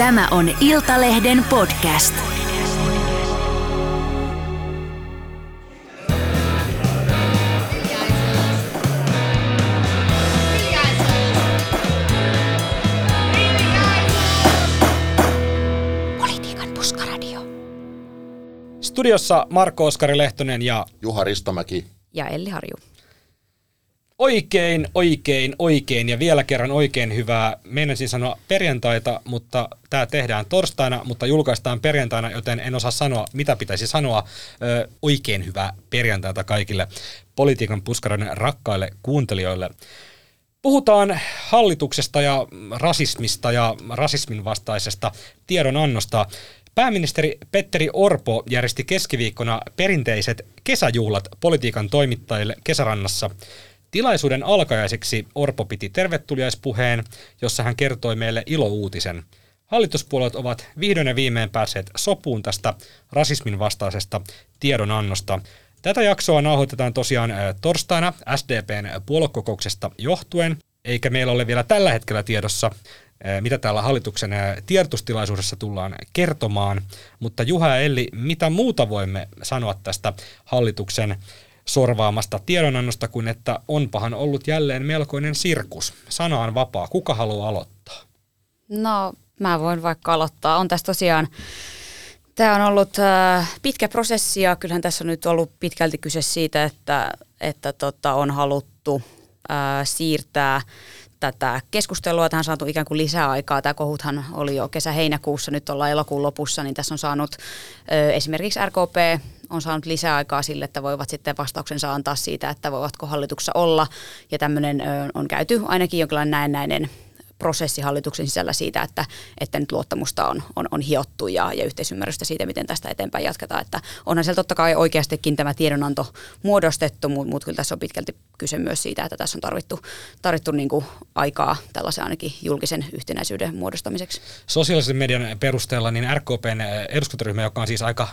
Tämä on Iltalehden podcast. Politiikan puskaradio. Studiossa Marko Oskari Lehtonen ja Juha Ristomäki. Ja Elli Harju. Oikein, oikein, oikein ja vielä kerran oikein hyvää, meinasin sanoa perjantaita, mutta tämä tehdään torstaina, mutta julkaistaan perjantaina, joten en osaa sanoa, mitä pitäisi sanoa. Ö, oikein hyvää perjantaita kaikille politiikan puskaraiden rakkaille kuuntelijoille. Puhutaan hallituksesta ja rasismista ja rasismin vastaisesta tiedonannosta. Pääministeri Petteri Orpo järjesti keskiviikkona perinteiset kesäjuhlat politiikan toimittajille kesärannassa. Tilaisuuden alkajaiseksi Orpo piti tervetuliaispuheen, jossa hän kertoi meille ilouutisen. Hallituspuolueet ovat vihdoin ja viimein päässeet sopuun tästä rasismin vastaisesta tiedonannosta. Tätä jaksoa nauhoitetaan tosiaan ä, torstaina SDPn puoluekokouksesta johtuen, eikä meillä ole vielä tällä hetkellä tiedossa, ä, mitä täällä hallituksen ä, tiedotustilaisuudessa tullaan kertomaan. Mutta Juha ja Elli, mitä muuta voimme sanoa tästä hallituksen sorvaamasta tiedonannosta kuin että onpahan ollut jälleen melkoinen sirkus. Sana on vapaa. Kuka haluaa aloittaa? No, mä voin vaikka aloittaa. On tässä tosiaan, tämä on ollut äh, pitkä prosessi ja kyllähän tässä on nyt ollut pitkälti kyse siitä, että, että tota, on haluttu äh, siirtää tätä keskustelua. Tähän on saatu ikään kuin lisää aikaa. Tämä kohuthan oli jo kesä-heinäkuussa, nyt ollaan elokuun lopussa, niin tässä on saanut esimerkiksi RKP on saanut lisää aikaa sille, että voivat sitten vastauksensa antaa siitä, että voivatko hallituksessa olla. Ja tämmöinen on käyty ainakin jonkinlainen näennäinen prosessi hallituksen sisällä siitä, että, että nyt luottamusta on, on, on hiottu ja, ja yhteisymmärrystä siitä, miten tästä eteenpäin jatketaan. Että onhan siellä totta kai oikeastikin tämä tiedonanto muodostettu, mutta mut kyllä tässä on pitkälti kyse myös siitä, että tässä on tarvittu, tarvittu niin kuin aikaa tällaisen ainakin julkisen yhtenäisyyden muodostamiseksi. Sosiaalisen median perusteella niin RKPn eduskuntaryhmä, joka on siis aika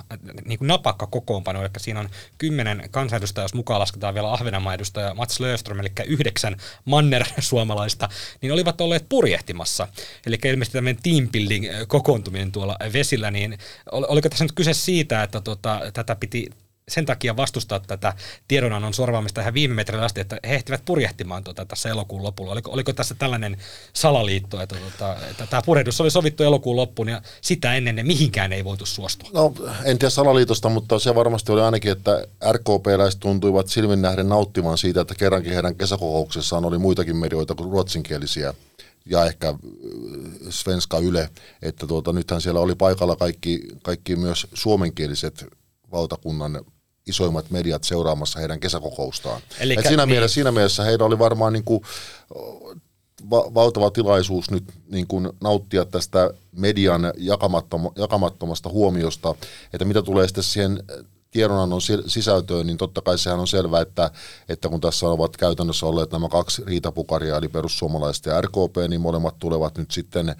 niin kuin napakka kokoonpano, eli siinä on kymmenen kansanedustajaa, jos mukaan lasketaan vielä Ahvenanmaan edustaja Mats Löfström, eli yhdeksän manner-suomalaista, niin olivat olleet purjehtimassa. Eli ilmeisesti tämmöinen team building kokoontuminen tuolla vesillä, niin oliko tässä nyt kyse siitä, että tota, tätä piti sen takia vastustaa tätä tiedonannon sorvaamista ihan viime metrillä asti, että he ehtivät purjehtimaan tuota tässä elokuun lopulla. Oliko, oliko tässä tällainen salaliitto, että, tuota, että tämä purjehdus oli sovittu elokuun loppuun ja sitä ennen ne mihinkään ei voitu suostua? No en tiedä salaliitosta, mutta se varmasti oli ainakin, että RKP-läiset tuntuivat silmin nähden nauttimaan siitä, että kerrankin heidän kesäkokouksessaan oli muitakin medioita kuin ruotsinkielisiä ja ehkä Svenska Yle, että tuota, nythän siellä oli paikalla kaikki, kaikki myös suomenkieliset valtakunnan isoimmat mediat seuraamassa heidän kesäkokoustaan. Elikkä, Et siinä, niin. mielessä, siinä mielessä heillä oli varmaan niin kuin, va- valtava tilaisuus nyt niin kuin nauttia tästä median jakamattom- jakamattomasta huomiosta, että mitä tulee sitten siihen tiedonannon sisältöön, niin totta kai sehän on selvää, että, että kun tässä ovat käytännössä olleet nämä kaksi riitapukaria, eli perussuomalaiset ja RKP, niin molemmat tulevat nyt sitten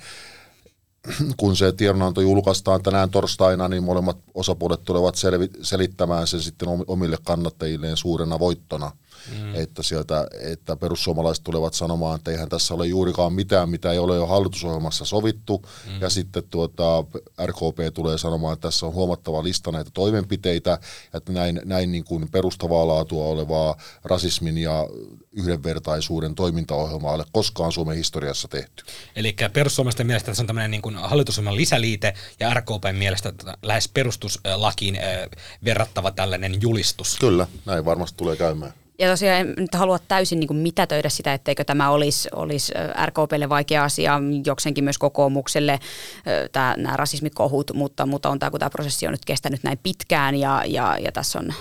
kun se tiedonanto julkaistaan tänään torstaina, niin molemmat osapuolet tulevat selvi- selittämään sen sitten omille kannattajilleen suurena voittona. Mm. Että sieltä, että perussuomalaiset tulevat sanomaan, että eihän tässä ole juurikaan mitään, mitä ei ole jo hallitusohjelmassa sovittu. Mm. Ja sitten tuota, RKP tulee sanomaan, että tässä on huomattava lista näitä toimenpiteitä, että näin, näin niin kuin perustavaa laatua olevaa rasismin ja yhdenvertaisuuden toimintaohjelmaa ole koskaan Suomen historiassa tehty. Eli perussuomalaisten mielestä tässä on tämmöinen niin kuin hallitusohjelman lisäliite ja RKPn mielestä lähes perustuslakiin verrattava tällainen julistus. Kyllä, näin varmasti tulee käymään. Ja tosiaan en nyt halua täysin niin kuin mitätöidä sitä, etteikö tämä olisi, olisi RKPlle vaikea asia, jokseenkin myös kokoomukselle tämä, nämä rasismikohut, mutta, mutta on tämä, kun tämä prosessi on nyt kestänyt näin pitkään ja, ja, ja tässä on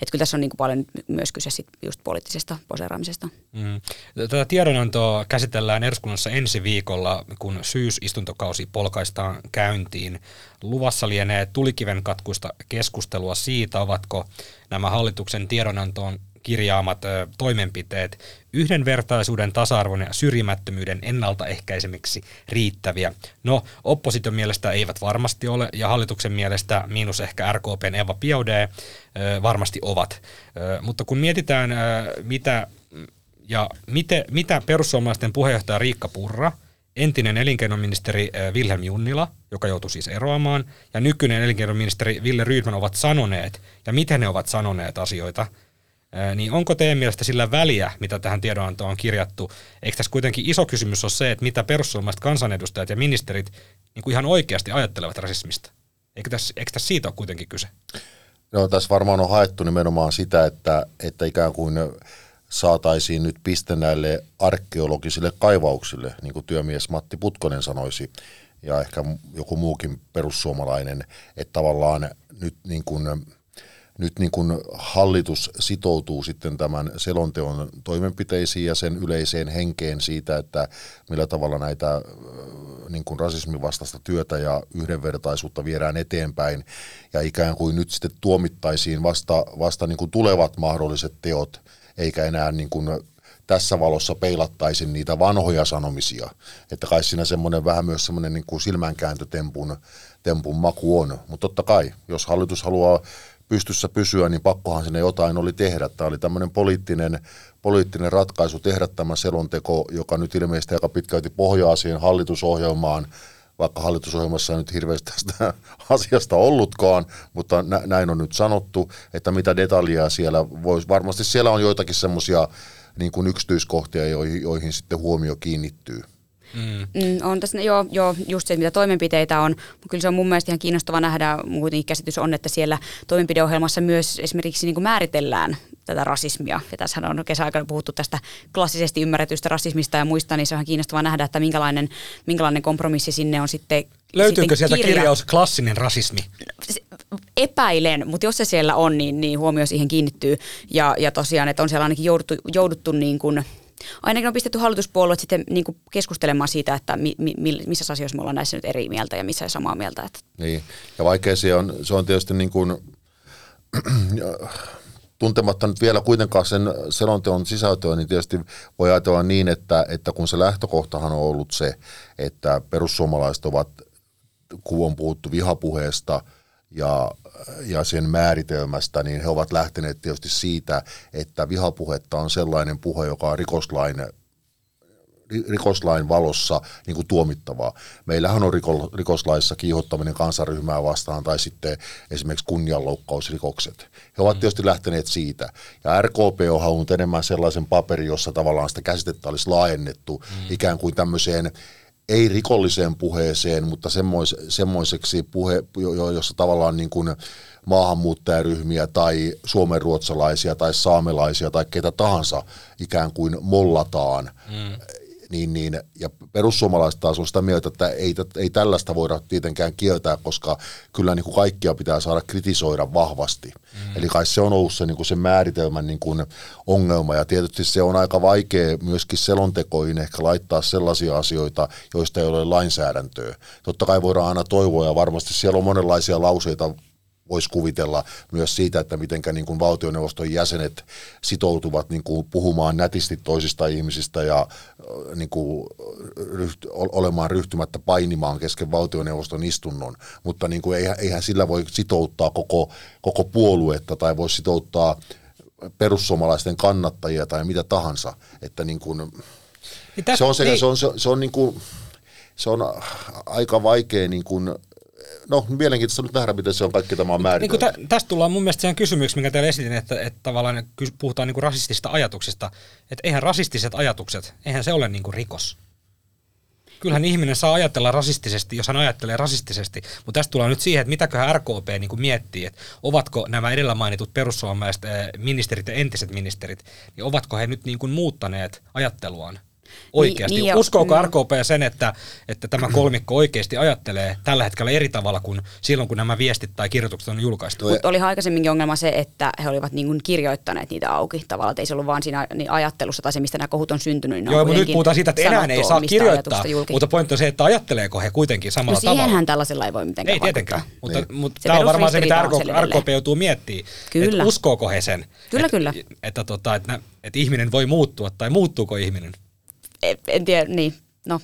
että kyllä tässä on niin kuin paljon myös kyse sit just poliittisesta poseeraamisesta. Mm. Tätä tiedonantoa käsitellään eduskunnassa ensi viikolla, kun syysistuntokausi polkaistaan käyntiin. Luvassa lienee tulikiven katkuista keskustelua siitä, ovatko nämä hallituksen tiedonantoon kirjaamat toimenpiteet yhdenvertaisuuden, tasa-arvon ja syrjimättömyyden ennaltaehkäisemiksi riittäviä. No, opposition mielestä eivät varmasti ole, ja hallituksen mielestä miinus ehkä RKPn Eva Piaude varmasti ovat. Mutta kun mietitään, mitä, ja mite, mitä perussuomalaisten puheenjohtaja Riikka Purra entinen elinkeinoministeri Wilhelm Junnila, joka joutui siis eroamaan, ja nykyinen elinkeinoministeri Ville Rydman ovat sanoneet, ja miten ne ovat sanoneet asioita, niin onko teidän mielestä sillä väliä, mitä tähän tiedonantoon on kirjattu? Eikö tässä kuitenkin iso kysymys ole se, että mitä perussuomalaiset kansanedustajat ja ministerit niin kuin ihan oikeasti ajattelevat rasismista? Eikö tässä, eikö tässä siitä ole kuitenkin kyse? No, tässä varmaan on haettu nimenomaan sitä, että, että ikään kuin saataisiin nyt piste näille arkeologisille kaivauksille, niin kuin työmies Matti Putkonen sanoisi, ja ehkä joku muukin perussuomalainen, että tavallaan nyt niin kuin, nyt niin kuin hallitus sitoutuu sitten tämän selonteon toimenpiteisiin ja sen yleiseen henkeen siitä, että millä tavalla näitä niin kuin rasismin vastaista työtä ja yhdenvertaisuutta viedään eteenpäin ja ikään kuin nyt sitten tuomittaisiin vasta, vasta niin kuin tulevat mahdolliset teot eikä enää niin kuin tässä valossa peilattaisiin niitä vanhoja sanomisia. Että kai siinä semmoinen vähän myös semmoinen niin kuin silmänkääntötempun tempun maku on. Mutta totta kai, jos hallitus haluaa pystyssä pysyä, niin pakkohan sinne jotain oli tehdä. Tämä oli tämmöinen poliittinen, poliittinen ratkaisu tehdä tämä selonteko, joka nyt ilmeisesti aika pitkälti pohjaa siihen hallitusohjelmaan, vaikka hallitusohjelmassa ei nyt hirveästi tästä asiasta ollutkaan, mutta nä- näin on nyt sanottu, että mitä detaljia siellä voisi, varmasti siellä on joitakin semmoisia niin kuin yksityiskohtia, joihin, joihin sitten huomio kiinnittyy. Mm. Mm, on tässä, joo, joo, just se, mitä toimenpiteitä on, mutta kyllä se on mun mielestä ihan kiinnostava nähdä, muutenkin käsitys on, että siellä toimenpideohjelmassa myös esimerkiksi niin kuin määritellään tätä rasismia. Ja tässä on kesäaikana puhuttu tästä klassisesti ymmärretystä rasismista ja muista, niin se on ihan kiinnostavaa nähdä, että minkälainen, minkälainen kompromissi sinne on sitten Löytyykö sieltä kirja. kirjaus klassinen rasismi? Epäilen, mutta jos se siellä on, niin, niin huomio siihen kiinnittyy. Ja, ja tosiaan, että on siellä ainakin jouduttu, jouduttu niin kuin ainakin on pistetty hallituspuolueet sitten niin kuin keskustelemaan siitä, että mi, mi, missä asioissa me ollaan näissä nyt eri mieltä ja missä samaa mieltä. Että. Niin, ja vaikea se on, se on tietysti niin kuin, tuntematta nyt vielä kuitenkaan sen selonteon sisältöä, niin tietysti voi ajatella niin, että, että kun se lähtökohtahan on ollut se, että perussuomalaiset ovat, kun on puhuttu vihapuheesta ja ja sen määritelmästä, niin he ovat lähteneet tietysti siitä, että vihapuhetta on sellainen puhe, joka on rikoslain rikoslain valossa niin kuin tuomittavaa. Meillähän on riko, rikoslaissa kiihottaminen kansaryhmää vastaan tai sitten esimerkiksi kunnianloukkausrikokset. He ovat mm. tietysti lähteneet siitä. Ja RKP on halunnut enemmän sellaisen paperin, jossa tavallaan sitä käsitettä olisi laajennettu mm. ikään kuin tämmöiseen ei rikolliseen puheeseen, mutta semmois, semmoiseksi puhe, jossa tavallaan niin kuin maahanmuuttajaryhmiä tai suomenruotsalaisia tai saamelaisia tai ketä tahansa ikään kuin mollataan. Mm niin, niin, ja perussuomalaiset taas on sitä mieltä, että ei, ei tällaista voida tietenkään kieltää, koska kyllä niin kuin kaikkia pitää saada kritisoida vahvasti. Mm. Eli kai se on ollut se, niin kuin se määritelmän niin kuin ongelma, ja tietysti se on aika vaikea myöskin selontekoihin ehkä laittaa sellaisia asioita, joista ei ole lainsäädäntöä. Totta kai voidaan aina toivoa, ja varmasti siellä on monenlaisia lauseita voisi kuvitella myös siitä, että miten niin kuin valtioneuvoston jäsenet sitoutuvat niin kuin puhumaan nätisti toisista ihmisistä ja niin kuin ryhty, olemaan ryhtymättä painimaan kesken valtioneuvoston istunnon. Mutta niin kuin eihän, eihän sillä voi sitouttaa koko, koko puoluetta tai voi sitouttaa perussuomalaisten kannattajia tai mitä tahansa. Että niin kuin, niin se on, sekä, niin. se on, se, se on niin kuin, se on aika vaikea niin kuin no mielenkiintoista nyt nähdä, miten se on kaikki tämä on määritelty. Niin tä, tästä tullaan mun mielestä siihen kysymykseen, mikä teille esitin, että, että tavallaan puhutaan niin kuin rasistista ajatuksista. Että eihän rasistiset ajatukset, eihän se ole niin kuin rikos. Kyllähän ihminen saa ajatella rasistisesti, jos hän ajattelee rasistisesti, mutta tästä tullaan nyt siihen, että mitäköhän RKP niin kuin miettii, että ovatko nämä edellä mainitut perussuomalaiset ministerit ja entiset ministerit, niin ovatko he nyt niin kuin muuttaneet ajatteluaan oikeasti. Niin, Uskooko mm. RKP sen, että, että tämä kolmikko oikeasti ajattelee tällä hetkellä eri tavalla kuin silloin, kun nämä viestit tai kirjoitukset on julkaistu? Mutta oli aikaisemminkin ongelma se, että he olivat niin kuin kirjoittaneet niitä auki tavallaan, että ei se ollut vaan siinä niin ajattelussa tai se, mistä nämä kohut on syntynyt. Niin Joo, mutta nyt puhutaan siitä, että enää ei saa kirjoittaa, mutta pointti on se, että ajatteleeko he kuitenkin samalla no, tavalla. siihenhän tällaisella ei voi mitenkään Ei tietenkään, mutta, niin. mutta tämä on varmaan se, mitä RKP joutuu miettimään, kyllä. että uskooko he sen, kyllä, että, kyllä. Että, että, tota, että, että, että ihminen voi muuttua tai muuttuuko ihminen? En tiedä, niin, no.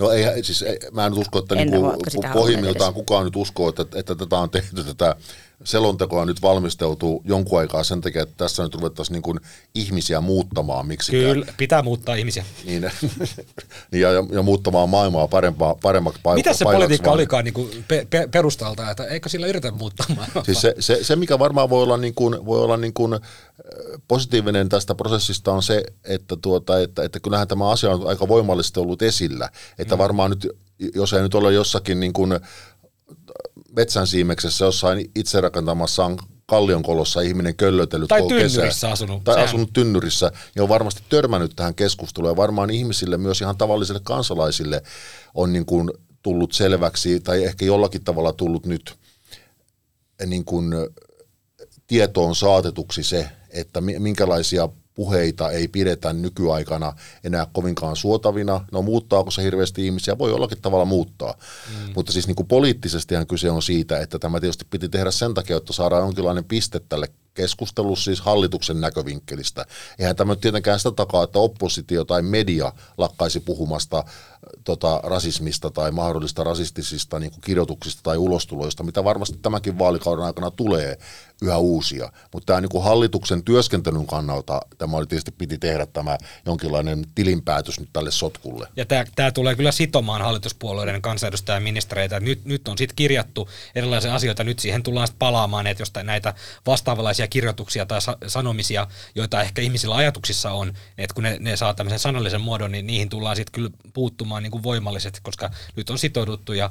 No ei, siis ei, mä en usko, että en niinku pohjimmiltaan kukaan nyt uskoo, että, että tätä on tehty tätä selontekoa nyt valmisteltu jonkun aikaa sen takia, että tässä nyt ruvettaisiin niin kuin ihmisiä muuttamaan miksikään. Kyllä, pitää muuttaa ihmisiä. Niin, niin ja, ja, muuttamaan maailmaa parempaa, paremmaksi paikaksi. Mitä se politiikka olikaan niin kuin pe, pe, perustalta, että eikö sillä yritä muuttaa maailmaa? Siis se, se, se, mikä varmaan voi olla, niin kuin, voi olla niin kuin positiivinen tästä prosessista on se, että, tuota, että, että kyllähän tämä asia on aika voimallisesti ollut esillä. Että mm. varmaan nyt, jos ei nyt ole jossakin niin kuin metsän siimeksessä jossain itse rakentamassaan kallionkolossa ihminen köllötellyt Tai tynnyrissä kesää, asunut. Tai Sehän. asunut tynnyrissä, ja on varmasti törmännyt tähän keskusteluun. Ja varmaan ihmisille, myös ihan tavallisille kansalaisille, on niin kuin tullut selväksi, tai ehkä jollakin tavalla tullut nyt niin kuin tietoon saatetuksi se, että minkälaisia puheita ei pidetä nykyaikana enää kovinkaan suotavina. No muuttaako se hirveästi ihmisiä? Voi jollakin tavalla muuttaa. Mm. Mutta siis niin kuin poliittisestihan kyse on siitä, että tämä tietysti piti tehdä sen takia, että saadaan jonkinlainen piste tälle keskustelussa siis hallituksen näkövinkkelistä. Eihän tämä tietenkään sitä takaa, että oppositio tai media lakkaisi puhumasta tota, rasismista tai mahdollista rasistisista niin kirjoituksista tai ulostuloista, mitä varmasti tämänkin vaalikauden aikana tulee yhä uusia. Mutta tämä niin hallituksen työskentelyn kannalta tämä oli tietysti piti tehdä tämä jonkinlainen tilinpäätös nyt tälle sotkulle. Ja tämä, tämä tulee kyllä sitomaan hallituspuolueiden kansanedustajia ja ministereitä. Nyt, nyt on sitten kirjattu erilaisia asioita, nyt siihen tullaan sitten palaamaan, että jos näitä vastaavanlaisia kirjoituksia tai sanomisia, joita ehkä ihmisillä ajatuksissa on, että kun ne, ne saa tämmöisen sanallisen muodon, niin niihin tullaan sitten kyllä puuttumaan niin kuin voimallisesti, koska nyt on sitouduttu ja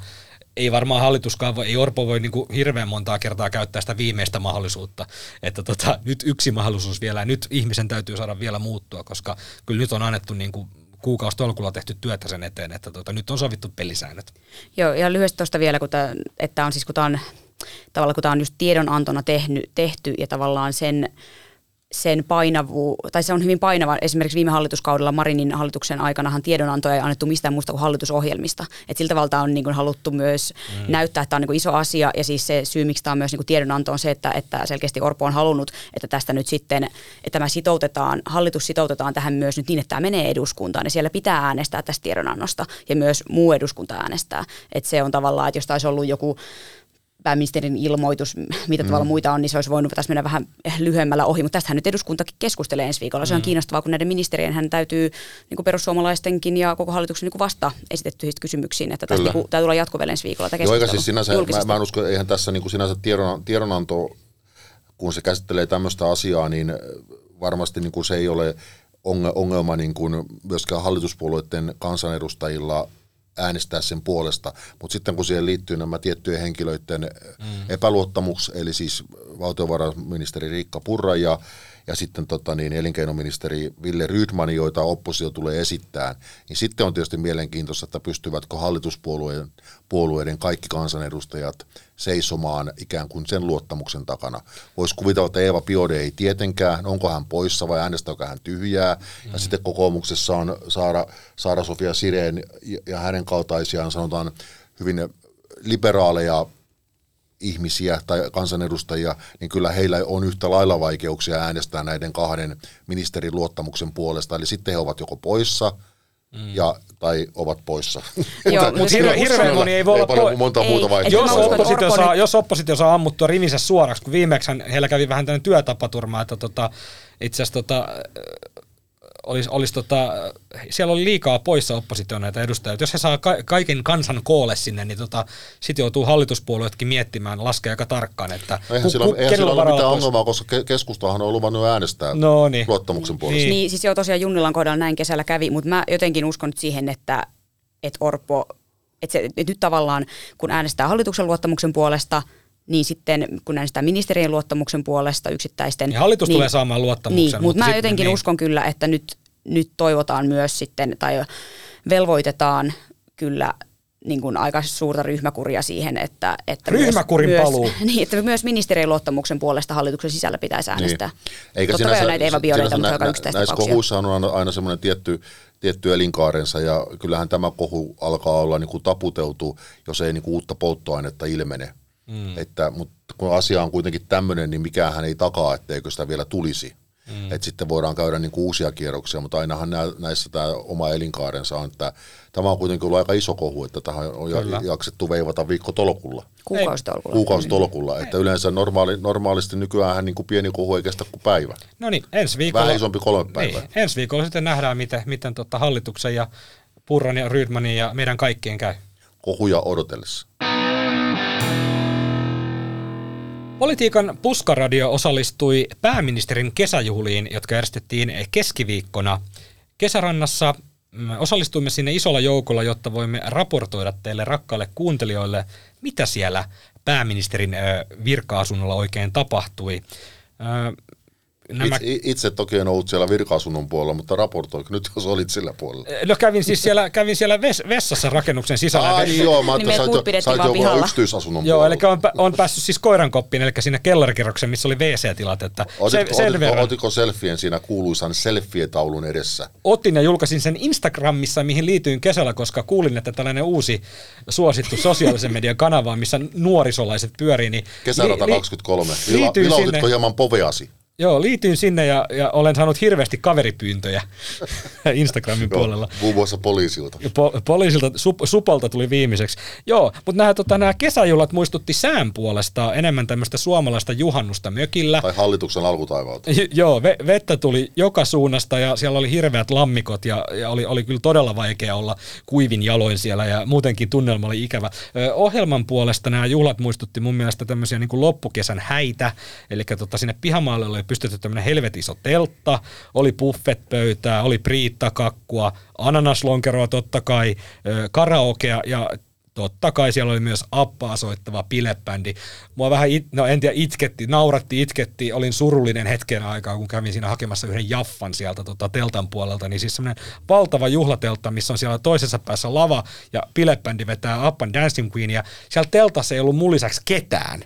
ei varmaan hallituskaan, ei Orpo voi niin kuin hirveän montaa kertaa käyttää sitä viimeistä mahdollisuutta, että tota, nyt yksi mahdollisuus vielä, ja nyt ihmisen täytyy saada vielä muuttua, koska kyllä nyt on annettu niin kuin kuukausi tolkulla tehty työtä sen eteen, että tota, nyt on sovittu pelisäännöt. Joo, ja lyhyesti tuosta vielä, kun tää, että on siis kun tämä on, tavallaan kun tämä on just tiedonantona tehny, tehty ja tavallaan sen sen painavu, tai se on hyvin painava. Esimerkiksi viime hallituskaudella Marinin hallituksen aikanahan tiedonantoja ei annettu mistään muusta kuin hallitusohjelmista. Et siltä valta on niin kuin haluttu myös mm. näyttää, että tämä on niin kuin iso asia, ja siis se syy, miksi tämä on myös niin kuin tiedonanto, on se, että, että selkeästi Orpo on halunnut, että tästä nyt sitten, että tämä sitoutetaan, hallitus sitoutetaan tähän myös nyt niin, että tämä menee eduskuntaan, ja siellä pitää äänestää tästä tiedonannosta, ja myös muu eduskunta äänestää. Että se on tavallaan, että jos taisi ollut joku pääministerin ilmoitus, mitä mm. tavalla muita on, niin se olisi voinut tässä mennä vähän lyhyemmällä ohi. Mutta tästähän nyt eduskuntakin keskustelee ensi viikolla. Se on mm. kiinnostavaa, kun näiden ministerien hän täytyy niin kuin perussuomalaistenkin ja koko hallituksen niin kuin vasta esitettyihin kysymyksiin, että tästä niin täytyy olla jatkuvel ensi viikolla. Joo, eikä siis sinänsä, mä, mä en usko, eihän tässä niin kuin sinänsä tiedon, tiedonanto, kun se käsittelee tämmöistä asiaa, niin varmasti niin kuin se ei ole ongelma niin kuin myöskään hallituspuolueiden kansanedustajilla äänestää sen puolesta, mutta sitten kun siihen liittyy nämä tiettyjen henkilöiden mm. epäluottamus, eli siis valtiovarainministeri Riikka Purra ja ja sitten tota, niin, elinkeinoministeri Ville Rydman, joita oppositio tulee esittää, niin sitten on tietysti mielenkiintoista, että pystyvätkö hallituspuolueiden puolueiden kaikki kansanedustajat seisomaan ikään kuin sen luottamuksen takana. Voisi kuvitella, että Eeva Piode ei tietenkään, onko hän poissa vai äänestääkö hän tyhjää. Mm. Ja sitten kokoomuksessa on Saara, Saara Sofia Sireen ja hänen kaltaisiaan sanotaan hyvin liberaaleja ihmisiä tai kansanedustajia, niin kyllä heillä on yhtä lailla vaikeuksia äänestää näiden kahden ministerin luottamuksen puolesta. Eli sitten he ovat joko poissa mm. ja, tai ovat poissa. Joo, mutta hirveän, hirveän moni ei voi olla po- monta ei, muuta jos, oppositio saa, jos oppositio saa ammuttua rivinsä suoraksi, kun viimeksi heillä kävi vähän tämmöinen työtapaturma, että tota, itse asiassa tota, olisi, olisi tota, siellä oli liikaa poissa opposition näitä edustajia. Jos he saa ka- kaiken kansan koolle sinne, niin tota, sitten joutuu hallituspuolueetkin miettimään, laskea aika tarkkaan, että no eihän ku, sillä, ku, eihän sillä ole mitään ongelmaa, koska keskustahan on luvannut äänestää no niin. luottamuksen puolesta. Niin. niin, siis joo tosiaan Junnilan kohdalla näin kesällä kävi, mutta mä jotenkin uskon siihen, että, että Orpo, että, se, että nyt tavallaan kun äänestää hallituksen luottamuksen puolesta – niin sitten kun äänestää ministerien luottamuksen puolesta yksittäisten... Niin hallitus niin, tulee saamaan luottamuksen. Niin, mutta, mutta mä jotenkin niin. uskon kyllä, että nyt, nyt toivotaan myös sitten, tai velvoitetaan kyllä niin kuin aika suurta ryhmäkuria siihen, että, että Ryhmäkurin myös, paluu. Niin, että myös ministerien luottamuksen puolesta hallituksen sisällä pitäisi äänestää. Niin. Eikä Totta sinänsä, kai näitä Eeva Bioreita, mutta nä, nä, Näissä kohuissa on aina, aina semmoinen tietty, tietty elinkaarensa ja kyllähän tämä kohu alkaa olla niin kuin taputeltu, jos ei niin kuin uutta polttoainetta ilmene. Mm. Että, mutta kun asia on kuitenkin tämmöinen, niin mikään ei takaa, etteikö sitä vielä tulisi. Mm. Että sitten voidaan käydä niin uusia kierroksia, mutta ainahan nä, näissä tämä oma elinkaarensa on, että tämä on kuitenkin ollut aika iso kohu, että tähän on Kyllä. jaksettu veivata viikko tolkulla. Kuukausitolkulla. Kuukausitolkulla, että yleensä normaali, normaalisti nykyään niin kuin pieni kohu ei kestä kuin päivä. No niin, ensi viikolla. Vähän isompi kolme päivää. Niin, ensi viikolla sitten nähdään, miten, miten tota hallituksen ja Purran ja Rydmanin ja meidän kaikkien käy. Kohuja odotellessa. Politiikan puskaradio osallistui pääministerin kesäjuhliin, jotka järjestettiin keskiviikkona kesärannassa. Osallistuimme sinne isolla joukolla, jotta voimme raportoida teille rakkaille kuuntelijoille, mitä siellä pääministerin virka-asunnolla oikein tapahtui. Nämä... Itse, itse toki en ollut siellä virka-asunnon puolella, mutta raportoiko nyt, jos olit sillä puolella? No kävin siis siellä, kävin siellä ves, vessassa rakennuksen sisällä. Ai joo, mä ajattelin, niin sait, sait joku yksityisasunnon Joo, puolella. eli on, on päässyt siis koirankoppiin, eli sinne kellarikerroksen, missä oli WC-tilat. Että otit, se, sen otit. Otiko selfien siinä kuuluisan selfie-taulun edessä? Otin ja julkaisin sen Instagramissa, mihin liityin kesällä, koska kuulin, että tällainen uusi suosittu sosiaalisen median kanava, missä nuorisolaiset pyörii. Niin Kesärata li, 23. Vila, Vila otitko hieman poveasi? Joo, liityin sinne ja, ja olen saanut hirveästi kaveripyyntöjä Instagramin puolella. Muun muassa poliisilta. Po- poliisilta, sup, Supolta tuli viimeiseksi. Joo, mutta nämä, tota, nämä kesäjuhlat muistutti sään puolesta enemmän tämmöistä suomalaista juhannusta mökillä. Tai hallituksen alkutaivalta. J- joo, ve- vettä tuli joka suunnasta ja siellä oli hirveät lammikot ja, ja oli, oli kyllä todella vaikea olla kuivin jaloin siellä ja muutenkin tunnelma oli ikävä. Ö, ohjelman puolesta nämä juhlat muistutti mun mielestä tämmöisiä niin kuin loppukesän häitä, eli tota, sinne pihamaalle oli pystytty tämmöinen helvet iso teltta, oli buffetpöytää, oli priittakakkua, ananaslonkeroa totta kai, karaokea ja totta kai siellä oli myös appaa soittava pilebändi. Mua vähän, it, no en tiedä, itketti, nauratti, itketti, olin surullinen hetken aikaa, kun kävin siinä hakemassa yhden jaffan sieltä tota, teltan puolelta, niin siis semmoinen valtava juhlateltta, missä on siellä toisessa päässä lava ja pilebändi vetää and Dancing Queen ja siellä teltassa ei ollut mun lisäksi ketään.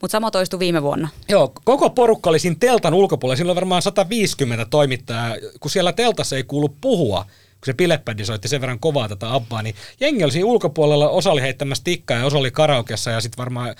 Mutta sama toistui viime vuonna. Joo, koko porukka oli siinä teltan ulkopuolella. Siinä oli varmaan 150 toimittajaa, kun siellä teltassa ei kuulu puhua kun se pileppädi soitti sen verran kovaa tätä abbaa, niin jengi oli siinä ulkopuolella, osa oli heittämässä tikkaa ja osa oli karaokeessa ja sitten varmaan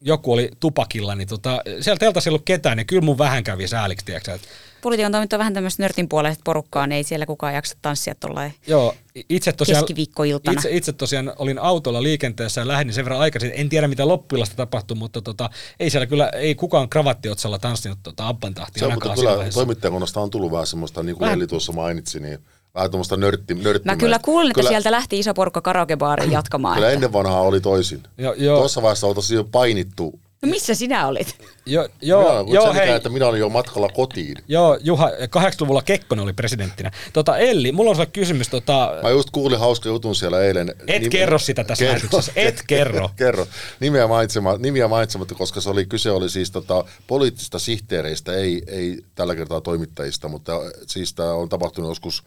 joku oli tupakilla, niin tota, siellä teltassa ei ollut ketään, niin kyllä mun vähän kävi sääliksi, tiedätkö, Politiikan toiminta vähän tämmöistä nörtin puolesta porukkaa, niin ei siellä kukaan jaksa tanssia tuollain Joo, itse tosiaan, keskiviikkoiltana. Itse, itse tosiaan olin autolla liikenteessä ja lähdin sen verran aikaisin. En tiedä, mitä loppujilasta tapahtui, mutta tota, ei siellä kyllä, ei kukaan kravattiotsalla tanssinut tota Abban tahtia. Se on, mutta kyllä toimittajakunnasta on tullut vähän semmoista, niin kuin Eli tuossa mainitsi, niin vähän tuommoista nörtti, Mä kyllä kuulin, että kyllä, sieltä lähti iso porukka karaokebaariin jatkamaan. Kyllä ennen vanhaa oli toisin. Jo, jo. Tuossa vaiheessa oltaisiin jo painittu No missä sinä olit? Jo, joo, minä, joo, hei. että minä olin jo matkalla kotiin. Joo, Juha, 80-luvulla Kekkonen oli presidenttinä. Tota, Elli, mulla on sulle kysymys. Tota... Mä just kuulin hauska jutun siellä eilen. Et Nime... kerro sitä tässä kerro. lähetyksessä, et kerro. kerro. Nimiä, mainitsematta, nimiä mainitsematta, koska se oli, kyse oli siis tota, poliittisista sihteereistä, ei, ei tällä kertaa toimittajista, mutta siis tämä on tapahtunut joskus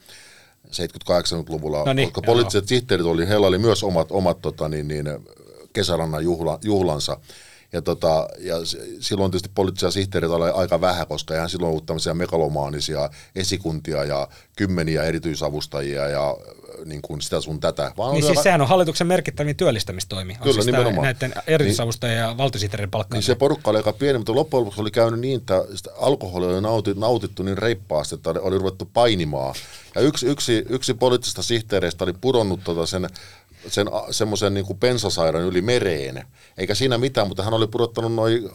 70-80-luvulla, no niin, koska poliittiset sihteerit oli, heillä oli myös omat, omat tota, niin, niin, kesärannan juhla, juhlansa. Ja, tota, ja silloin tietysti poliittisia sihteereitä oli aika vähän, koska eihän silloin ollut tämmöisiä megalomaanisia esikuntia ja kymmeniä erityisavustajia ja niin kuin sitä sun tätä. Vaan niin siis aika... sehän on hallituksen merkittävin työllistämistoimi. On Kyllä, siis nimenomaan. Näiden erityisavustajien niin, ja valtiosihteerin palkkaaminen. Niin se porukka oli aika pieni, mutta loppujen lopuksi oli käynyt niin, että alkoholi oli nautittu, nautittu niin reippaasti, että oli ruvettu painimaan. Ja yksi, yksi, yksi poliittisista sihteereistä oli pudonnut tota sen sen semmoisen niin pensasairan yli mereen. Eikä siinä mitään, mutta hän oli pudottanut noin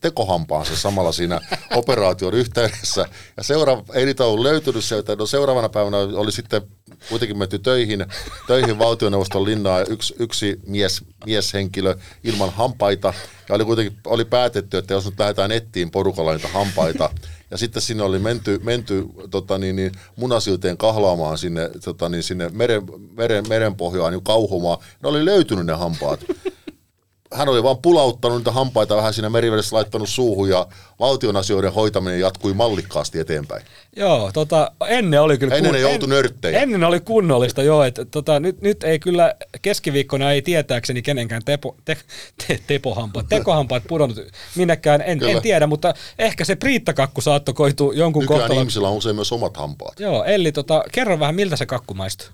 tekohampaansa samalla siinä operaation yhteydessä. Ja seuraava, ei niitä ollut löytynyt sieltä. No seuraavana päivänä oli sitten kuitenkin menty töihin, töihin valtioneuvoston linnaan ja yksi, yksi mies, mieshenkilö ilman hampaita. Ja oli kuitenkin oli päätetty, että jos nyt lähdetään nettiin porukalla niitä hampaita, ja sitten sinne oli menty, menty tota niin, niin munasilteen kahlaamaan sinne, tota niin, sinne meren, meren, merenpohjaan niin kauhomaan. Ne oli löytynyt ne hampaat hän oli vaan pulauttanut niitä hampaita vähän siinä merivedessä laittanut suuhun ja valtion asioiden hoitaminen jatkui mallikkaasti eteenpäin. Joo, tota, ennen oli kyllä... Ennen kun, ei oltu nörttejä. Ennen oli kunnollista, joo, että tota, nyt, nyt ei kyllä keskiviikkona ei tietääkseni kenenkään tepo, te, te, tepohampaat, tekohampaat pudonnut minnekään, en, en tiedä, mutta ehkä se priittakakku saattoi koitua jonkun Nykyään kohtalon. ihmisillä on usein myös omat hampaat. Joo, Elli, tota, kerro vähän miltä se kakku maistuu.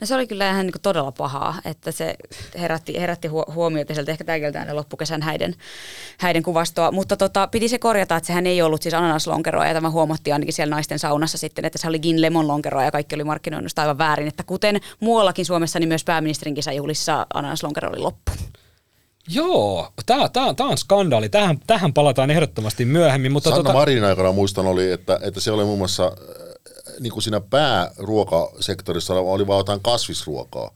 No se oli kyllä ihan niin todella pahaa, että se herätti, herätti huomiota sieltä ehkä tämäkin loppukesän häiden, häiden kuvastoa, mutta tota, piti se korjata, että sehän ei ollut siis ananaslonkeroa ja tämä huomattiin ainakin siellä naisten saunassa sitten, että se oli gin lemon lonkeroa ja kaikki oli markkinoinut aivan väärin, että kuten muuallakin Suomessa, niin myös pääministerin kisajuhlissa ananaslongero oli loppu. Joo, tämä, tämä, tämä on skandaali. Tähän, tähän palataan ehdottomasti myöhemmin. Mutta Sanna tota... Marin aikana muistan oli, että, että se oli muun muassa niin kuin siinä pääruokasektorissa oli vain jotain kasvisruokaa.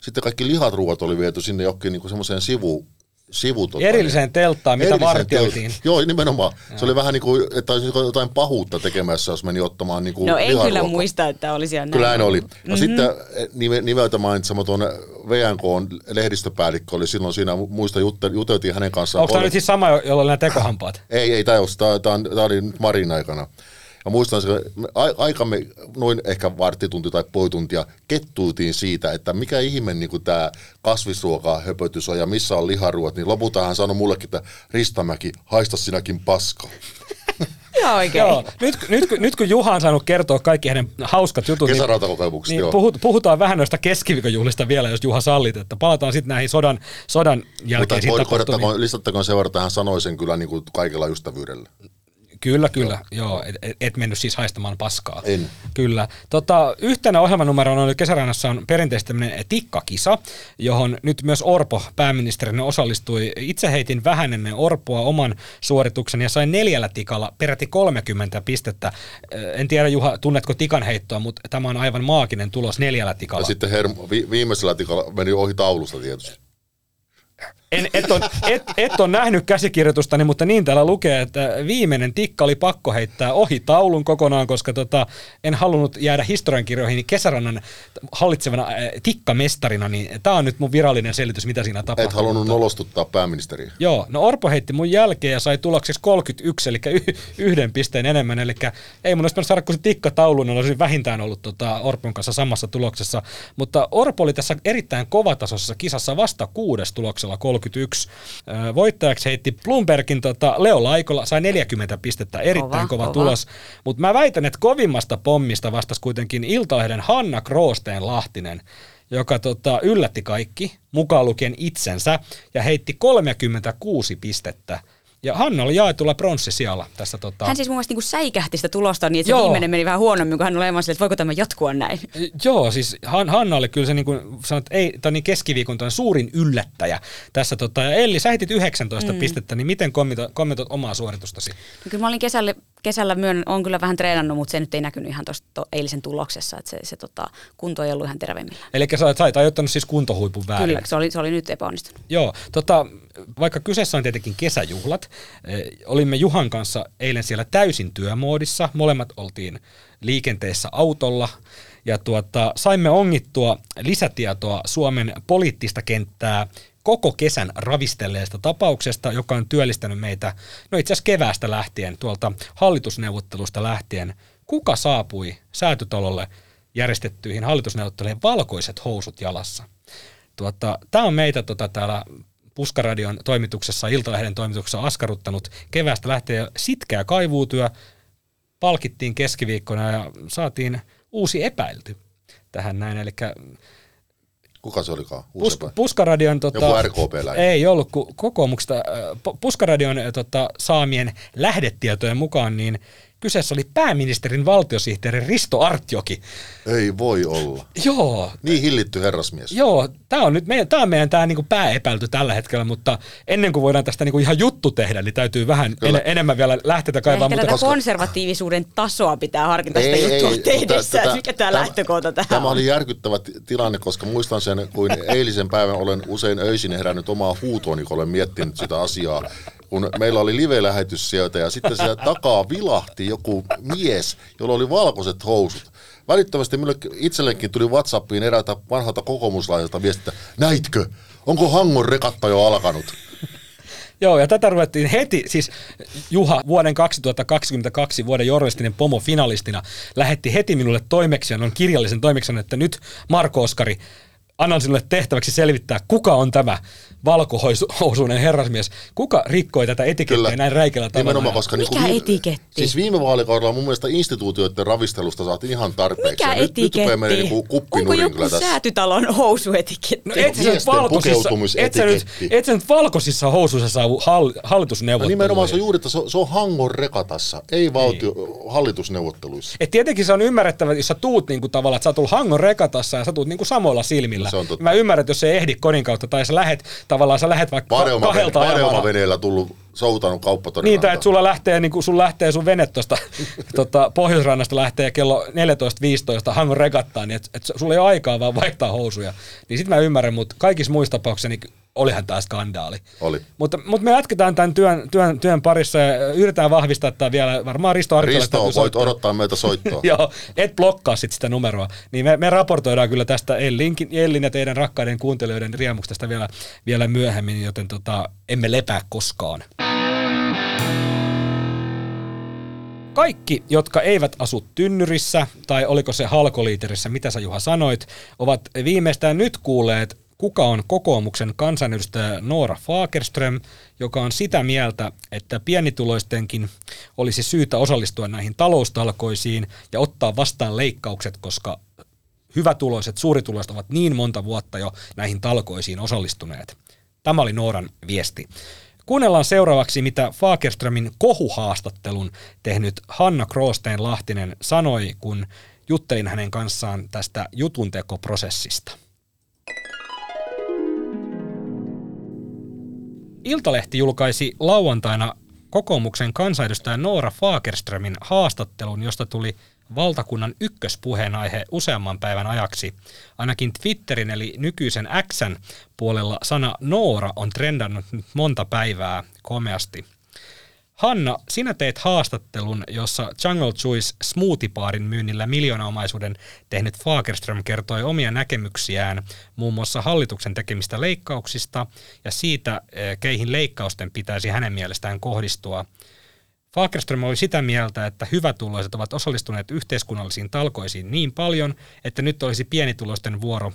Sitten kaikki lihat ruoat oli viety sinne johonkin niin semmoiseen sivu, sivu tota, Erilliseen telttaan, mitä vartioitiin. Telt- joo, nimenomaan. Ja. Se oli vähän niin kuin, että olisi jotain pahuutta tekemässä, jos meni ottamaan niin kuin No en kyllä muista, että olisi näin. Kyllä näin oli. No mm-hmm. sitten eh, nime, nimeltä mainitsematon VNK lehdistöpäällikkö oli silloin siinä, muista juteltiin hänen kanssaan. Onko tämä nyt siis sama, jolla oli nämä tekohampaat? ei, ei, tämä, tämä, tämä, tämä oli nyt Marin aikana. Ja muistan, että aikamme noin ehkä varttitunti tai poituntia kettuutiin siitä, että mikä ihme niin kuin tämä kasvisruoka höpötys on ja missä on liharuot, niin lopulta hän sanoi mullekin, että Ristamäki, haista sinäkin paska. Joo, oikein. Joo. Nyt, nyt, nyt, kun Juha on saanut kertoa kaikki hänen hauskat jutut, niin, niin puhut, puhutaan vähän noista keskiviikon vielä, jos Juha sallit, että palataan sitten näihin sodan, sodan jälkeisiin tapahtumiin. Listattakoon sen verran, että hän sanoi sen kyllä niin kuin kaikella ystävyydellä. Kyllä, kyllä. Joo, joo et, et mennyt siis haistamaan paskaa. En. Kyllä. Tota, yhtenä ohjelmanumerona oli kesärannassa on perinteisesti tämmöinen tikkakisa, johon nyt myös Orpo pääministerinä osallistui. Itse heitin vähän ennen Orpoa oman suorituksen ja sain neljällä tikalla peräti 30 pistettä. En tiedä Juha, tunnetko tikan heittoa, mutta tämä on aivan maaginen tulos neljällä tikalla. Ja sitten hermo, vi, viimeisellä tikalla meni ohi taulusta tietysti. En, et, on, et, et on nähnyt käsikirjoitustani, mutta niin täällä lukee, että viimeinen tikka oli pakko heittää ohi taulun kokonaan, koska tota, en halunnut jäädä historiankirjoihin niin kesärannan hallitsevana äh, tikkamestarina, niin tämä on nyt mun virallinen selitys, mitä siinä tapahtuu. Et halunnut nolostuttaa pääministeriä. Joo, no Orpo heitti mun jälkeen ja sai tulokseksi 31, eli y- yhden pisteen enemmän, eli ei mun olisi saada kuin se tikkataulun, niin olisi vähintään ollut tota Orpon kanssa samassa tuloksessa, mutta Orpo oli tässä erittäin kovatasoisessa kisassa vasta kuudes tuloksella 30 31. Voittajaksi heitti Bloombergin tota, Leo Laikola, sai 40 pistettä, erittäin kova, kova, tulos. Mutta mä väitän, että kovimmasta pommista vastasi kuitenkin Iltalehden Hanna Kroosteen Lahtinen, joka tota, yllätti kaikki, mukaan lukien itsensä, ja heitti 36 pistettä. Ja Hanna oli jaetulla pronssisijalla tässä. Tota... Hän siis mun mielestä niin säikähti sitä tulosta niin, että se viimeinen meni vähän huonommin, kun hän oli aivan että voiko tämä jatkua näin. Joo, siis Han, Hanna oli kyllä se niin kuin sanot, ei, tai niin keskiviikon suurin yllättäjä tässä. Tota, ja Elli, sä heitit 19 mm. pistettä, niin miten kommentoit, kommentoit omaa suoritustasi? No kyllä mä olin kesällä, kesällä myön, on kyllä vähän treenannut, mutta se nyt ei näkynyt ihan tuosta to, eilisen tuloksessa, että se, se tota, kunto ei ollut ihan terävimmillä. Eli sä sait ajoittanut siis kuntohuipun väärin. Kyllä, se oli, se oli nyt epäonnistunut. Joo, tota, vaikka kyseessä on tietenkin kesäjuhlat, eh, olimme Juhan kanssa eilen siellä täysin työmoodissa. Molemmat oltiin liikenteessä autolla ja tuota, saimme ongittua lisätietoa Suomen poliittista kenttää koko kesän ravistelleesta tapauksesta, joka on työllistänyt meitä, no itse asiassa keväästä lähtien, tuolta hallitusneuvottelusta lähtien. Kuka saapui säätytalolle järjestettyihin hallitusneuvotteluihin valkoiset housut jalassa? Tuota, Tämä on meitä tota, täällä Puskaradion toimituksessa, Iltalehden toimituksessa askarruttanut keväästä lähtien sitkeä kaivuutyö. Palkittiin keskiviikkona ja saatiin uusi epäilty tähän näin. Eli Kuka se olikaan? Pus, Puskaradion... Tota, Joku rkp Ei ollut, kun kokoomuksesta äh, Puskaradion tota, saamien lähdetietojen mukaan, niin Kyseessä oli pääministerin valtiosihteeri Risto Artjoki. Ei voi olla. Joo. Niin hillitty herrasmies. Joo, tämä on nyt meidän, tämä on meidän tämä niinku pääepäilty tällä hetkellä, mutta ennen kuin voidaan tästä niinku ihan juttu tehdä, niin täytyy vähän en, enemmän vielä lähteä kaivaa. Ehkä tätä koska... konservatiivisuuden tasoa pitää harkita sitä juttua tehdessä, mikä tämä lähtökohta tähän Tämä oli järkyttävä tilanne, koska muistan sen, kuin eilisen päivän olen usein öisin herännyt omaa huutooni, kun olen miettinyt sitä asiaa kun meillä oli live-lähetys sieltä ja sitten siellä takaa vilahti joku mies, jolla oli valkoiset housut. Välittömästi minulle itsellekin tuli Whatsappiin eräältä vanhalta kokoomuslaiselta viestiä, näitkö, onko Hangon rekatta jo alkanut? Joo, ja tätä ruvettiin heti, siis Juha vuoden 2022 vuoden journalistinen pomo finalistina lähetti heti minulle toimeksiannon, kirjallisen toimeksiannon, että nyt Marko Oskari, annan sinulle tehtäväksi selvittää, kuka on tämä valkohousuinen herrasmies. Kuka rikkoi tätä etikettiä Kyllä. näin räikeällä tavalla? Nimenomaan, koska Mikä niin kuin etiketti? Siis viime vaalikaudella mun mielestä instituutioiden ravistelusta saatiin ihan tarpeeksi. Mikä Ja nyt, nyt rupeaa menemään etiketti? niin Onko joku tässä. säätytalon housuetiketti? No et sä, nyt valkoisissa, et, sä nyt, et sä nyt valkoisissa housuissa saa hall, No hallitusneuvotteluja. nimenomaan se on juuri, että se on, se on Hangon rekatassa, ei valtio, hallitusneuvotteluissa. Et tietenkin se on ymmärrettävä, jos sä tuut niinku tavallaan, että sä tulet Hangon rekatassa ja sä tuut niinku samoilla silmillä. No se on totta. Mä ymmärrän, että jos se ei ehdi kodin kautta tai sä lähet tavallaan, sä lähet vaikka Vareoma, kahdelta ajamalla. Vareoma-veneellä tullut soutanut kauppatorin Niin, tai että sulla lähtee, niin sun lähtee sun vene tuosta tota, Pohjoisrannasta lähtee kello 14.15 Hangon regattaan, niin että et sulla ei ole aikaa vaan vaihtaa housuja. Niin sit mä ymmärrän, mutta kaikissa muissa tapauksissa niin olihan tämä skandaali. Oli. Mutta, mutta me jatketaan tämän työn, työn, työn parissa ja yritetään vahvistaa tämä vielä. Varmaan Risto Arkkilalle Risto, voit soittaa. odottaa meiltä soittoa. Joo, et blokkaa sit sitä numeroa. Niin me, me raportoidaan kyllä tästä Ellinkin, Ellin ja teidän rakkaiden kuuntelijoiden riemuksesta vielä, vielä myöhemmin, joten tota, emme lepää koskaan. Kaikki, jotka eivät asu tynnyrissä, tai oliko se halkoliiterissä, mitä sä Juha sanoit, ovat viimeistään nyt kuulleet, kuka on kokoomuksen kansanedustaja Noora Fagerström, joka on sitä mieltä, että pienituloistenkin olisi syytä osallistua näihin taloustalkoisiin ja ottaa vastaan leikkaukset, koska hyvätuloiset, suurituloiset ovat niin monta vuotta jo näihin talkoisiin osallistuneet. Tämä oli Nooran viesti. Kuunnellaan seuraavaksi, mitä Fagerströmin kohuhaastattelun tehnyt Hanna Kroosteen Lahtinen sanoi, kun juttelin hänen kanssaan tästä jutuntekoprosessista. Iltalehti julkaisi lauantaina kokoomuksen kansanedustaja Noora Fagerströmin haastattelun, josta tuli valtakunnan ykköspuheenaihe useamman päivän ajaksi. Ainakin Twitterin eli nykyisen Xn puolella sana Noora on trendannut nyt monta päivää komeasti. Hanna, sinä teit haastattelun, jossa Jungle Juice smoothie-baarin myynnillä miljoonaomaisuuden tehnyt Fagerström kertoi omia näkemyksiään muun muassa hallituksen tekemistä leikkauksista ja siitä, eh, keihin leikkausten pitäisi hänen mielestään kohdistua. Fagerström oli sitä mieltä, että hyvätuloiset ovat osallistuneet yhteiskunnallisiin talkoisiin niin paljon, että nyt olisi pienituloisten vuoro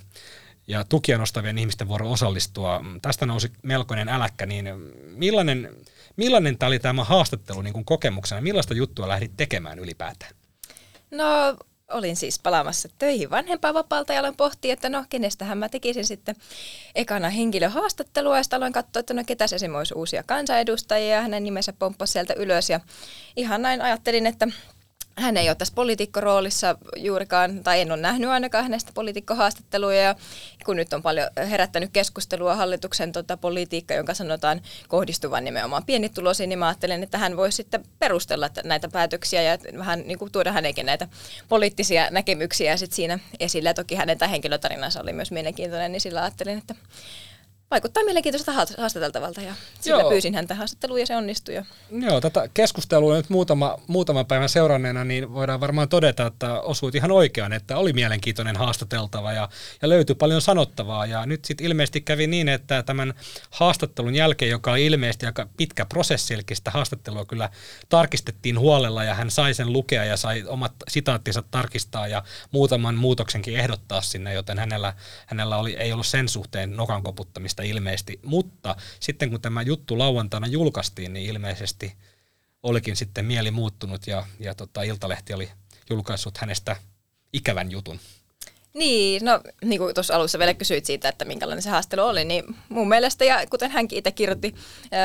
ja tukia nostavien ihmisten vuoro osallistua. Tästä nousi melkoinen äläkkä, niin millainen, millainen tämä oli tämä haastattelu niin kuin kokemuksena? Millaista juttua lähdit tekemään ylipäätään? No olin siis palaamassa töihin vanhempainvapaalta ja aloin pohtia, että no kenestähän mä tekisin sitten ekana henkilöhaastattelua ja sitten aloin katsoa, että no ketäs esimerkiksi olisi uusia kansanedustajia ja hänen nimensä pomppasi sieltä ylös ja ihan näin ajattelin, että hän ei ole tässä poliitikkoroolissa juurikaan, tai en ole nähnyt ainakaan hänestä poliitikkohaastatteluja, ja kun nyt on paljon herättänyt keskustelua hallituksen tota, politiikka, jonka sanotaan kohdistuvan nimenomaan pienituloisiin, niin mä ajattelen, että hän voisi sitten perustella näitä päätöksiä ja vähän niin kuin tuoda hänenkin näitä poliittisia näkemyksiä sit siinä esille. Ja toki hänen tämä henkilötarinansa oli myös mielenkiintoinen, niin sillä ajattelin, että vaikuttaa mielenkiintoista haast- haastateltavalta ja sillä Joo. pyysin häntä haastatteluun ja se onnistui. Ja Joo, tätä keskustelua nyt muutama, muutaman päivän seuranneena, niin voidaan varmaan todeta, että osuit ihan oikeaan, että oli mielenkiintoinen haastateltava ja, ja löytyi paljon sanottavaa. Ja nyt sitten ilmeisesti kävi niin, että tämän haastattelun jälkeen, joka oli ilmeisesti aika pitkä prosessi, eli sitä haastattelua kyllä tarkistettiin huolella ja hän sai sen lukea ja sai omat sitaattinsa tarkistaa ja muutaman muutoksenkin ehdottaa sinne, joten hänellä, hänellä oli, ei ollut sen suhteen nokan koputtamista ilmeisesti. Mutta sitten kun tämä juttu lauantaina julkaistiin, niin ilmeisesti olikin sitten mieli muuttunut ja, ja tota, Iltalehti oli julkaissut hänestä ikävän jutun. Niin, no niin kuin tuossa alussa vielä kysyit siitä, että minkälainen se haastelu oli, niin mun mielestä, ja kuten hänkin itse kirjoitti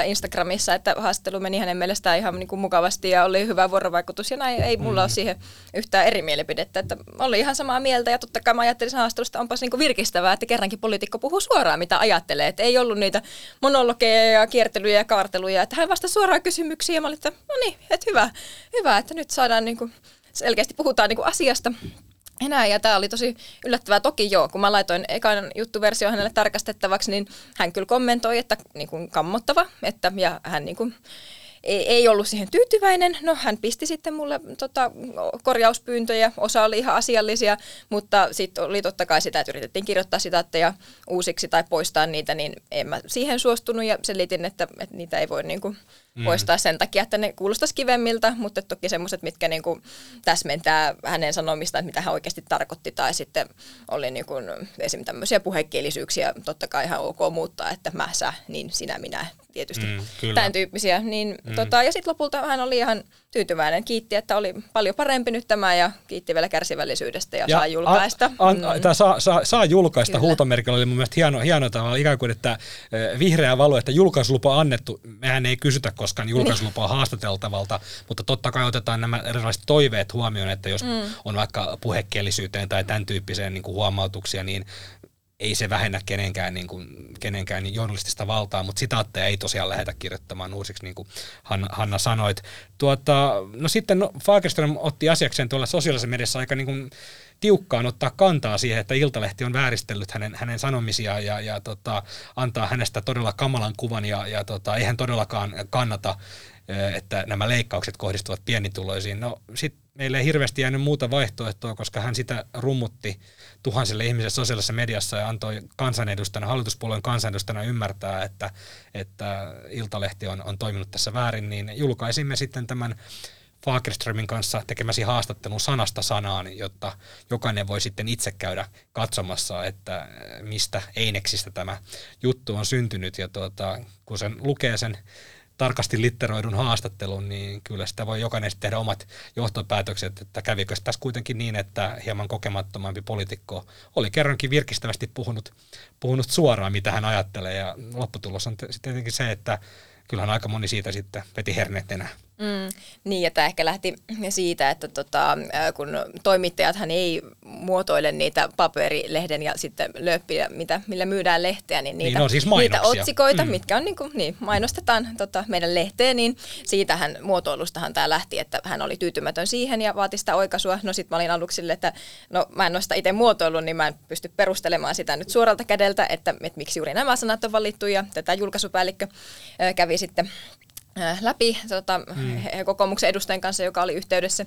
Instagramissa, että haastelu meni hänen mielestään ihan niin kuin mukavasti ja oli hyvä vuorovaikutus, ja näin ei mulla mm. ole siihen yhtään eri mielipidettä, että oli ihan samaa mieltä, ja totta kai mä ajattelin sen haastelusta, onpas niin kuin virkistävää, että kerrankin poliitikko puhuu suoraan, mitä ajattelee, että ei ollut niitä monologeja ja kiertelyjä ja kaarteluja, että hän vastasi suoraan kysymyksiin, ja mä olin, että no niin, että hyvä, hyvä, että nyt saadaan niin kuin, selkeästi puhutaan niin kuin asiasta, enää. Ja tämä oli tosi yllättävää. Toki joo, kun mä laitoin ekan juttuversio hänelle tarkastettavaksi, niin hän kyllä kommentoi, että niin kuin kammottava. Että, ja hän niin kuin ei, ei ollut siihen tyytyväinen. No hän pisti sitten mulle tota, korjauspyyntöjä, osa oli ihan asiallisia, mutta sitten oli totta kai sitä, että yritettiin kirjoittaa sitaatteja uusiksi tai poistaa niitä, niin en mä siihen suostunut ja selitin, että, että niitä ei voi niin kuin, mm. poistaa sen takia, että ne kuulostaisi kivemmiltä, mutta toki semmoiset, mitkä niin kuin, täsmentää hänen sanomistaan, mitä hän oikeasti tarkoitti, tai sitten oli niin kuin, esimerkiksi tämmöisiä puhekielisyyksiä, totta kai ihan ok muuttaa, että mä, sä, niin sinä, minä, tietysti mm, tämän tyyppisiä. Niin, mm. tota, ja sitten lopulta hän oli ihan tyytyväinen, kiitti, että oli paljon parempi nyt tämä ja kiitti vielä kärsivällisyydestä ja, ja saa julkaista. A, a, mm. Tämä saa, saa, saa julkaista Kyllä. huutomerkillä oli mun mielestä hieno, hieno tavalla ikään kuin, että vihreä valo, että julkaisulupa annettu. Mehän ei kysytä koskaan julkaisulupaa niin. haastateltavalta, mutta totta kai otetaan nämä erilaiset toiveet huomioon, että jos mm. on vaikka puhekielisyyteen tai tämän tyyppiseen niin kuin huomautuksia, niin ei se vähennä kenenkään, niin kuin, kenenkään niin journalistista valtaa, mutta sitaatteja ei tosiaan lähdetä kirjoittamaan uusiksi, niin kuin Hanna, Hanna sanoit. Tuota, no sitten no, Fagerström otti asiakseen tuolla sosiaalisessa mediassa aika niin kuin, tiukkaan ottaa kantaa siihen, että Iltalehti on vääristellyt hänen, hänen sanomisiaan ja, ja tota, antaa hänestä todella kamalan kuvan ja, ja tota, eihän todellakaan kannata, että nämä leikkaukset kohdistuvat pienituloisiin. No sitten meille ei hirveästi jäänyt muuta vaihtoehtoa, koska hän sitä rummutti tuhansille ihmisille sosiaalisessa mediassa ja antoi kansanedustajana, hallituspuolueen kansanedustajana ymmärtää, että, että Iltalehti on, on toiminut tässä väärin, niin julkaisimme sitten tämän Fagerströmin kanssa tekemäsi haastattelun sanasta sanaan, jotta jokainen voi sitten itse käydä katsomassa, että mistä Eineksistä tämä juttu on syntynyt. Ja tuota, kun sen lukee sen tarkasti litteroidun haastattelun, niin kyllä sitä voi jokainen tehdä omat johtopäätökset, että kävikö tässä kuitenkin niin, että hieman kokemattomampi poliitikko oli kerrankin virkistävästi puhunut, puhunut suoraan, mitä hän ajattelee, ja lopputulos on tietenkin se, että kyllähän aika moni siitä sitten veti herneet enää. Mm, niin, että ehkä lähti siitä, että tota, kun toimittajathan ei muotoile niitä paperilehden ja sitten lööppiä, mitä, millä myydään lehteä, niin niitä, niin, siis niitä otsikoita, mm. mitkä on niin kuin, niin, mainostetaan tota, meidän lehteen, niin siitähän muotoilustahan tämä lähti, että hän oli tyytymätön siihen ja vaati sitä oikaisua. No sitten mä olin aluksi sille, että no mä en ole sitä itse muotoillut, niin mä en pysty perustelemaan sitä nyt suoralta kädeltä, että, että miksi juuri nämä sanat on valittu ja tätä julkaisupäällikkö kävi sitten läpi tota, mm. kokoomuksen edustajan kanssa, joka oli yhteydessä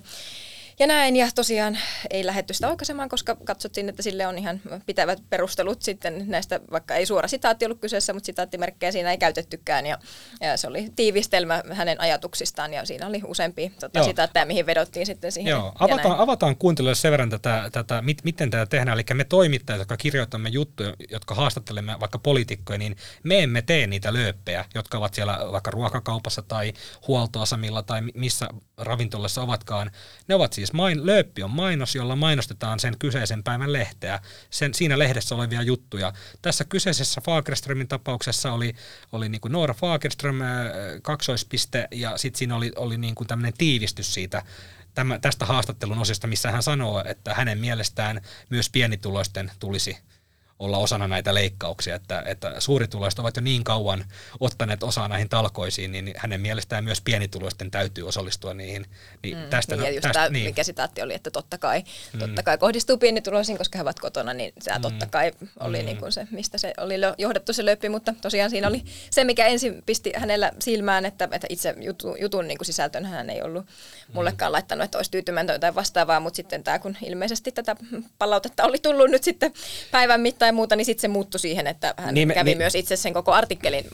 ja näin, ja tosiaan ei lähetty sitä oikaisemaan, koska katsottiin, että sille on ihan pitävät perustelut sitten näistä, vaikka ei suora sitaatti ollut kyseessä, mutta sitaattimerkkejä siinä ei käytettykään, ja, ja se oli tiivistelmä hänen ajatuksistaan, ja siinä oli useampia tota, sitaatteja, mihin vedottiin sitten siihen. Joo, avataan, avataan kuuntelijoille sen verran tätä, tätä mit, miten tätä tehdään, eli me toimittajat, jotka kirjoitamme juttuja, jotka haastattelemme vaikka poliitikkoja, niin me emme tee niitä lööppejä, jotka ovat siellä vaikka ruokakaupassa tai huoltoasemilla tai missä ravintolassa ovatkaan, ne ovat siis main, lööppi on mainos, jolla mainostetaan sen kyseisen päivän lehteä, sen, siinä lehdessä olevia juttuja. Tässä kyseisessä Fagerströmin tapauksessa oli, oli niin kuin Noora Fagerström äh, kaksoispiste ja sitten siinä oli, oli niin kuin tämmöinen tiivistys siitä tästä haastattelun osista, missä hän sanoo, että hänen mielestään myös pienituloisten tulisi – olla osana näitä leikkauksia, että, että suurituloiset ovat jo niin kauan ottaneet osaa näihin talkoisiin, niin hänen mielestään myös pienituloisten täytyy osallistua niihin. Niin mm, tästä, niin, ja just tästä, tämä, niin. mikä sitaatti oli, että totta kai, mm. totta kai kohdistuu pienituloisiin, koska he ovat kotona, niin se mm. totta kai oli mm. niin kuin se, mistä se oli johdettu se löppi, mutta tosiaan siinä oli se, mikä ensin pisti hänellä silmään, että, että itse jutu, jutun niin kuin sisältön hän ei ollut mullekaan mm. laittanut, että olisi tyytymätön tai vastaavaa, mutta sitten tämä, kun ilmeisesti tätä palautetta oli tullut nyt sitten päivän mittaan, muuta, niin sitten se muuttui siihen, että hän niin, kävi niin, myös itse sen koko artikkelin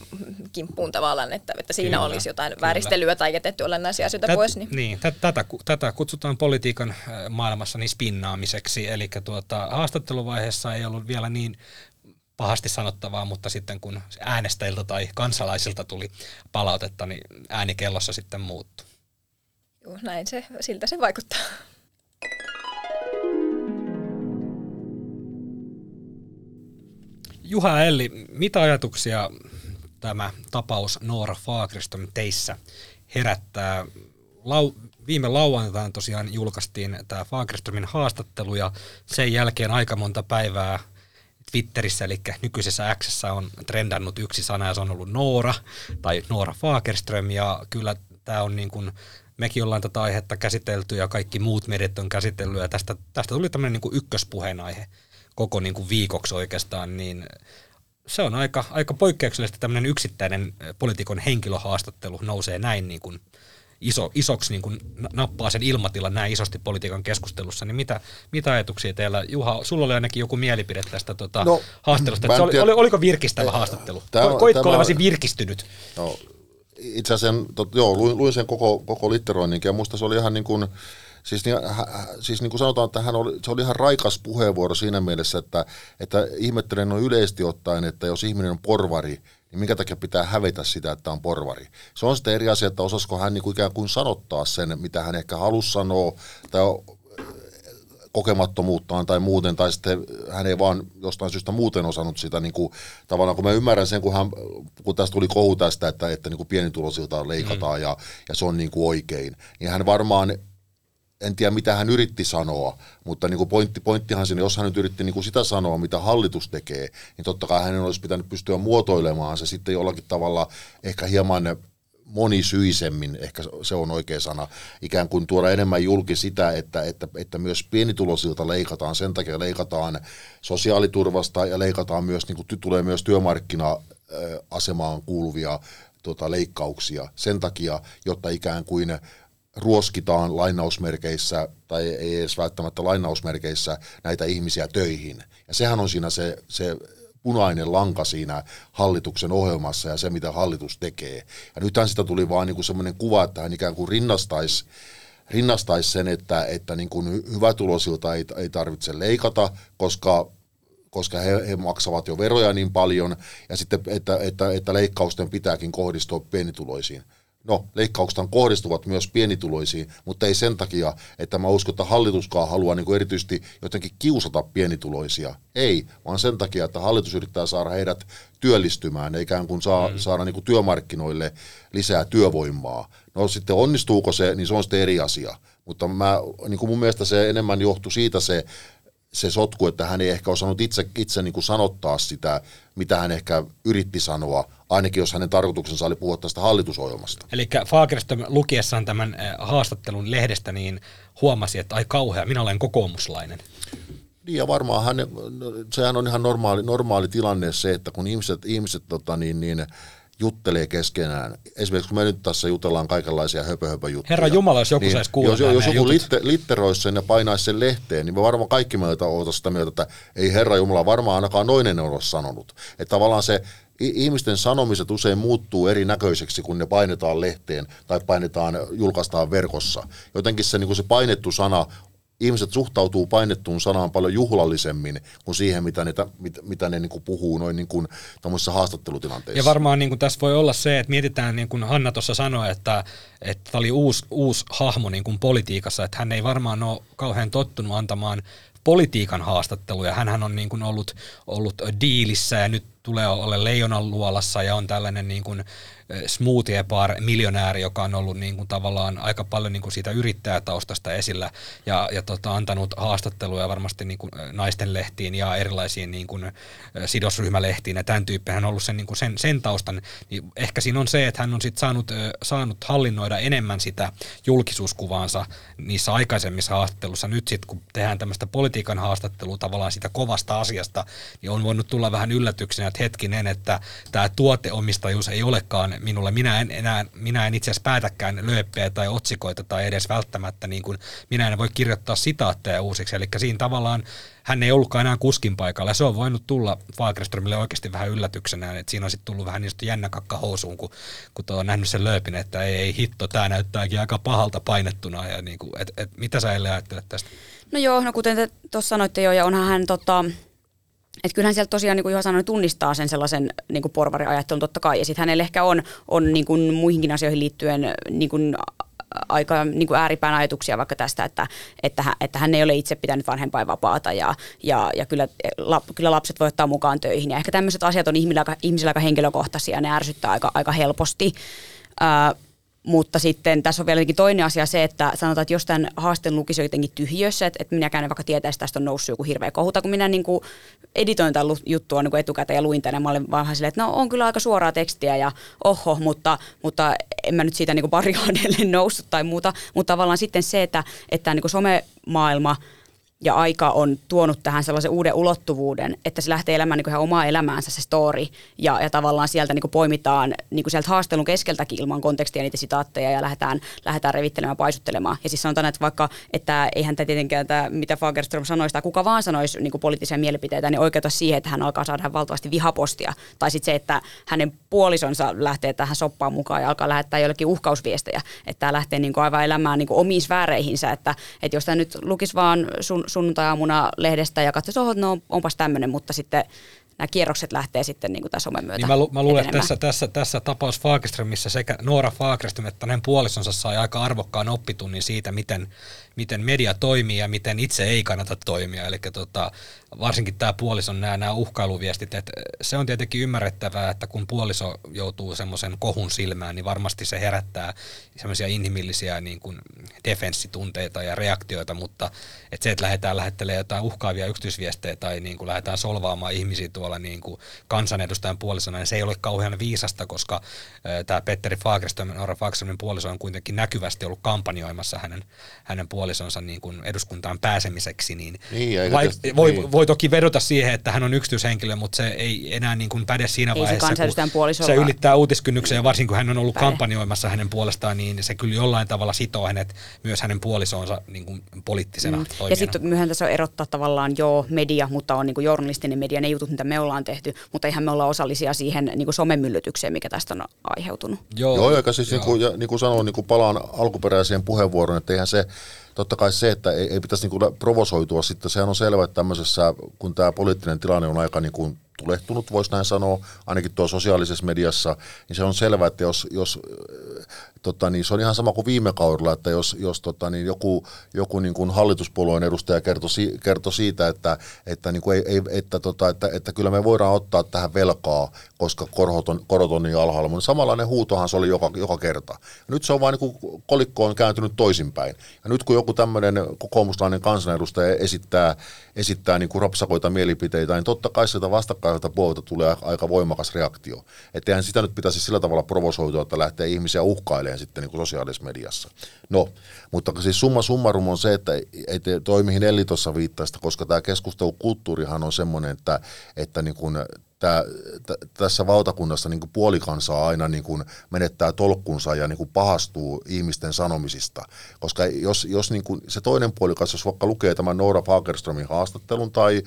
kimppuun tavallaan, että, että siinä kyllä, olisi jotain kyllä. vääristelyä tai jätetty olennaisia asioita Tät, pois. Niin, niin tätä, tätä kutsutaan politiikan äh, maailmassa niin spinnaamiseksi, eli tuota, haastatteluvaiheessa ei ollut vielä niin pahasti sanottavaa, mutta sitten kun äänestäjiltä tai kansalaisilta tuli palautetta, niin äänikellossa sitten muuttui. Joo, näin se, siltä se vaikuttaa. Juha Elli, mitä ajatuksia tämä tapaus Noora Fagerström teissä herättää? Lau, viime lauantaina tosiaan julkaistiin tämä Fagerströmin haastattelu ja sen jälkeen aika monta päivää Twitterissä, eli nykyisessä X on trendannut yksi sana ja se on ollut Noora tai Noora Fagerström ja kyllä tämä on niin kuin, mekin ollaan tätä aihetta käsitelty ja kaikki muut mediat on käsitellyt ja tästä, tästä tuli tämmöinen niin ykköspuheenaihe koko niin kuin viikoksi oikeastaan, niin se on aika, aika poikkeuksellista tämmöinen yksittäinen poliitikon henkilöhaastattelu nousee näin niin kuin iso, isoksi niin kuin nappaa sen ilmatilan näin isosti politiikan keskustelussa, niin mitä, mitä ajatuksia teillä? Juha, sulla oli ainakin joku mielipide tästä tota, no, haastattelusta. Se oli, oli, oliko virkistävä haastattelu? Tämä, Koitko tämä, olevasi virkistynyt? No, itse asiassa tot, joo, luin, luin sen koko, koko litteroinninkin ja musta se oli ihan niin kuin, Siis, niin, siis niin kuin sanotaan, että hän oli, se oli ihan raikas puheenvuoro siinä mielessä, että, että ihmettelen on yleisesti ottaen, että jos ihminen on porvari, niin minkä takia pitää hävetä sitä, että on porvari. Se on sitten eri asia, että osasko hän niin kuin ikään kuin sanottaa sen, mitä hän ehkä halusi sanoa, tai kokemattomuuttaan tai muuten, tai sitten hän ei vaan jostain syystä muuten osannut sitä, niin kuin, tavallaan kun mä ymmärrän sen, kun, hän, kun tästä tuli kohu tästä, että, että niin kuin pienituloisilta leikataan mm. ja, ja se on niin kuin oikein, niin hän varmaan en tiedä mitä hän yritti sanoa, mutta niin kuin pointti, pointtihan siinä, jos hän nyt yritti niin kuin sitä sanoa, mitä hallitus tekee, niin totta kai hänen olisi pitänyt pystyä muotoilemaan se sitten jollakin tavalla ehkä hieman monisyisemmin, ehkä se on oikea sana, ikään kuin tuoda enemmän julki sitä, että, että, että myös pienituloisilta leikataan, sen takia leikataan sosiaaliturvasta ja leikataan myös, niin kuin tulee myös työmarkkina-asemaan kuuluvia tota, leikkauksia. Sen takia, jotta ikään kuin ruoskitaan lainausmerkeissä, tai ei edes välttämättä lainausmerkeissä, näitä ihmisiä töihin. Ja sehän on siinä se, se punainen lanka siinä hallituksen ohjelmassa ja se, mitä hallitus tekee. Ja nythän sitä tuli vaan niin semmoinen kuva, että hän ikään kuin rinnastaisi rinnastaisi sen, että, että niin kuin hyvätuloisilta ei, ei tarvitse leikata, koska koska he, he maksavat jo veroja niin paljon, ja sitten, että, että, että leikkausten pitääkin kohdistua pienituloisiin. No, leikkaukset kohdistuvat myös pienituloisiin, mutta ei sen takia, että mä uskon, että hallituskaan haluaa niin kuin erityisesti jotenkin kiusata pienituloisia. Ei, vaan sen takia, että hallitus yrittää saada heidät työllistymään, eikä kuin saa, mm. saada niin kuin työmarkkinoille lisää työvoimaa. No sitten onnistuuko se, niin se on sitten eri asia. Mutta mä, niin kuin mun mielestä se enemmän johtui siitä se se sotku, että hän ei ehkä osannut itse, itse niin kuin sanottaa sitä, mitä hän ehkä yritti sanoa, ainakin jos hänen tarkoituksensa oli puhua tästä hallitusohjelmasta. Eli Fagerström lukiessaan tämän eh, haastattelun lehdestä, niin huomasi, että ai kauhea, minä olen kokoomuslainen. Niin ja varmaan hän, sehän on ihan normaali, normaali tilanne se, että kun ihmiset, ihmiset tota niin, niin, juttelee keskenään. Esimerkiksi kun me nyt tässä jutellaan kaikenlaisia höpö, höpö juttuja. Herra Jumala, jos joku niin, saisi kuulla Jos, jos joku litte, litteroisi sen ja painaisi sen lehteen, niin me varmaan kaikki meiltä oltaisiin sitä mieltä, että ei Herra Jumala varmaan ainakaan noinen ole sanonut. Että tavallaan se ihmisten sanomiset usein muuttuu erinäköiseksi, kun ne painetaan lehteen tai painetaan, julkaistaan verkossa. Jotenkin se, niin kuin se painettu sana ihmiset suhtautuu painettuun sanaan paljon juhlallisemmin kuin siihen, mitä ne, mit, mitä ne niin kuin puhuu noin niin kuin haastattelutilanteissa. Ja varmaan niin kuin tässä voi olla se, että mietitään, niin kuin Hanna tuossa sanoi, että, että tämä oli uusi, uusi hahmo niin kuin politiikassa, että hän ei varmaan ole kauhean tottunut antamaan politiikan haastatteluja. Hänhän on niin kuin ollut, ollut diilissä ja nyt tulee olla leijonan luolassa ja on tällainen niin kuin smoothie bar miljonääri, joka on ollut niin kuin tavallaan aika paljon niin kuin siitä yrittäjätaustasta esillä ja, ja tota, antanut haastatteluja varmasti niin kuin naisten lehtiin ja erilaisiin niin kuin sidosryhmälehtiin ja tämän tyyppi. Hän on ollut sen, niin kuin sen, sen taustan. Niin ehkä siinä on se, että hän on sit saanut, saanut hallinnoida enemmän sitä julkisuuskuvaansa niissä aikaisemmissa haastattelussa. Nyt sitten kun tehdään tämmöistä politiikan haastattelua tavallaan sitä kovasta asiasta, niin on voinut tulla vähän yllätyksenä, että hetkinen, että tämä tuoteomistajuus ei olekaan minulle. Minä en, enää, minä en itse asiassa päätäkään lööppejä tai otsikoita tai edes välttämättä, niin kuin, minä en voi kirjoittaa sitaatteja uusiksi. Eli siinä tavallaan hän ei ollutkaan enää kuskin paikalla. Se on voinut tulla Fagerströmille oikeasti vähän yllätyksenä, että siinä on sitten tullut vähän niin jännä kakka housuun, kun, kun on nähnyt sen lööpin, että ei, ei hitto, tämä näyttääkin aika pahalta painettuna. Ja niin kuin, et, et, mitä sä ajattelet tästä? No joo, no kuten te tuossa sanoitte jo, ja onhan hän tota, että kyllähän sieltä tosiaan, niin kuin Juha sanoi, tunnistaa sen sellaisen niin kuin porvariajattelun totta kai. Ja sitten hänellä ehkä on, on niin kuin muihinkin asioihin liittyen niin kuin aika niin kuin ääripään ajatuksia vaikka tästä, että, että, hän, että hän ei ole itse pitänyt vanhempainvapaata ja, ja, ja kyllä, la, kyllä lapset voi ottaa mukaan töihin. Ja ehkä tämmöiset asiat on ihmisillä aika, ihmisillä aika henkilökohtaisia ja ne ärsyttää aika, aika helposti. Ää, mutta sitten tässä on vielä toinen asia se, että sanotaan, että jos tämän haasteen lukisi jotenkin tyhjössä, että, että minäkään en vaikka tietäisi, että tästä on noussut joku hirveä kohuta, kun minä niin kuin editoin tämän juttua niin kuin etukäteen ja luin tänne, mä olin vaan silleen, että no on kyllä aika suoraa tekstiä ja oho, mutta, mutta en mä nyt siitä niin barrikaadelle noussut tai muuta, mutta tavallaan sitten se, että, että niin kuin somemaailma ja aika on tuonut tähän sellaisen uuden ulottuvuuden, että se lähtee elämään niin kuin ihan omaa elämäänsä se story ja, ja tavallaan sieltä niin kuin poimitaan niin kuin sieltä haastelun keskeltäkin ilman kontekstia niitä sitaatteja ja lähdetään, lähdetään revittelemään, paisuttelemaan. Ja siis sanotaan, että vaikka, että eihän tämä tietenkään tämä, mitä Fagerström sanoisi tai kuka vaan sanoisi niin kuin poliittisia mielipiteitä, niin oikeuta siihen, että hän alkaa saada valtavasti vihapostia. Tai sitten se, että hänen puolisonsa lähtee tähän soppaan mukaan ja alkaa lähettää jollekin uhkausviestejä. Että tämä lähtee niin kuin aivan elämään niin kuin omiin sfääreihinsä, että, että jos tämä nyt lukisi vaan sun, sunnuntai-aamuna lehdestä ja katsoisi, että no, onpas tämmöinen, mutta sitten nämä kierrokset lähtee sitten niin kuin tämän somen myötä niin mä, lu- mä luulen, että tässä, tässä, tässä tapaus Fagerströmissä sekä Noora Fagerström että hänen puolisonsa sai aika arvokkaan oppitunnin siitä, miten, miten media toimii ja miten itse ei kannata toimia. Eli tota, varsinkin tämä puolison nämä, nämä uhkailuviestit, että se on tietenkin ymmärrettävää, että kun puoliso joutuu semmoisen kohun silmään, niin varmasti se herättää semmoisia inhimillisiä niin kuin defenssitunteita ja reaktioita, mutta että se, että lähdetään lähettelemään jotain uhkaavia yksityisviestejä tai niin kuin lähdetään solvaamaan ihmisiä tuolla niin kuin kansanedustajan puolisona, niin se ei ole kauhean viisasta, koska tämä Petteri Fagerström, Nora Fagerströmin puoliso on kuitenkin näkyvästi ollut kampanjoimassa hänen, hänen puolisonsa niin kuin eduskuntaan pääsemiseksi, niin, niin vai, voi, niin. voi toki vedota siihen, että hän on yksityishenkilö, mutta se ei enää niin kuin päde siinä ei vaiheessa, se kun se ylittää uutiskynnyksen ja varsinkin kun hän on ollut päde. kampanjoimassa hänen puolestaan, niin se kyllä jollain tavalla sitoo hänet myös hänen puolisonsa niin kuin poliittisena mm. Ja sitten myöhän tässä on erottaa tavallaan jo media, mutta on niin kuin journalistinen media, ne jutut, mitä me ollaan tehty, mutta eihän me olla osallisia siihen niin kuin somemyllytykseen, mikä tästä on aiheutunut. Joo, Joo ja siis joo. Niin kuin, ja, niin kuin sanoin, niin kuin palaan alkuperäiseen puheenvuoroon, että eihän se totta kai se, että ei, ei pitäisi niin provosoitua sitten, sehän on selvä, että tämmöisessä, kun tämä poliittinen tilanne on aika niin kuin tulehtunut, voisi näin sanoa, ainakin tuo sosiaalisessa mediassa, niin se on selvää, että jos, jos tota, niin se on ihan sama kuin viime kaudella, että jos, jos tota, niin joku, joku niin kuin hallituspuolueen edustaja kertoi, kertoi siitä, että, että, niin kuin ei, ei, että, tota, että, että kyllä me voidaan ottaa tähän velkaa, koska korot on, korot on niin alhaalla, mutta samanlainen huutohan se oli joka, joka kerta. Nyt se on vain niin kuin kolikko on kääntynyt toisinpäin. Ja nyt kun joku tämmöinen kokoomuslainen kansanedustaja esittää, esittää niin kuin rapsakoita mielipiteitä, niin totta kai sieltä vastakkaiselta puolelta tulee aika voimakas reaktio. Että eihän sitä nyt pitäisi sillä tavalla provosoitua, että lähtee ihmisiä uhkailemaan sitten niin kuin sosiaalisessa mediassa. No, mutta siis summa summarum on se, että ei toi mihin Elli tuossa viittaista, koska tämä keskustelukulttuurihan on semmoinen, että, että niin kuin tää, t- tässä valtakunnassa niin kuin aina niin kuin menettää tolkkunsa ja niin kuin pahastuu ihmisten sanomisista. Koska jos, jos niin kuin se toinen puolikas, jos vaikka lukee tämän Noora Fagerströmin haastattelun tai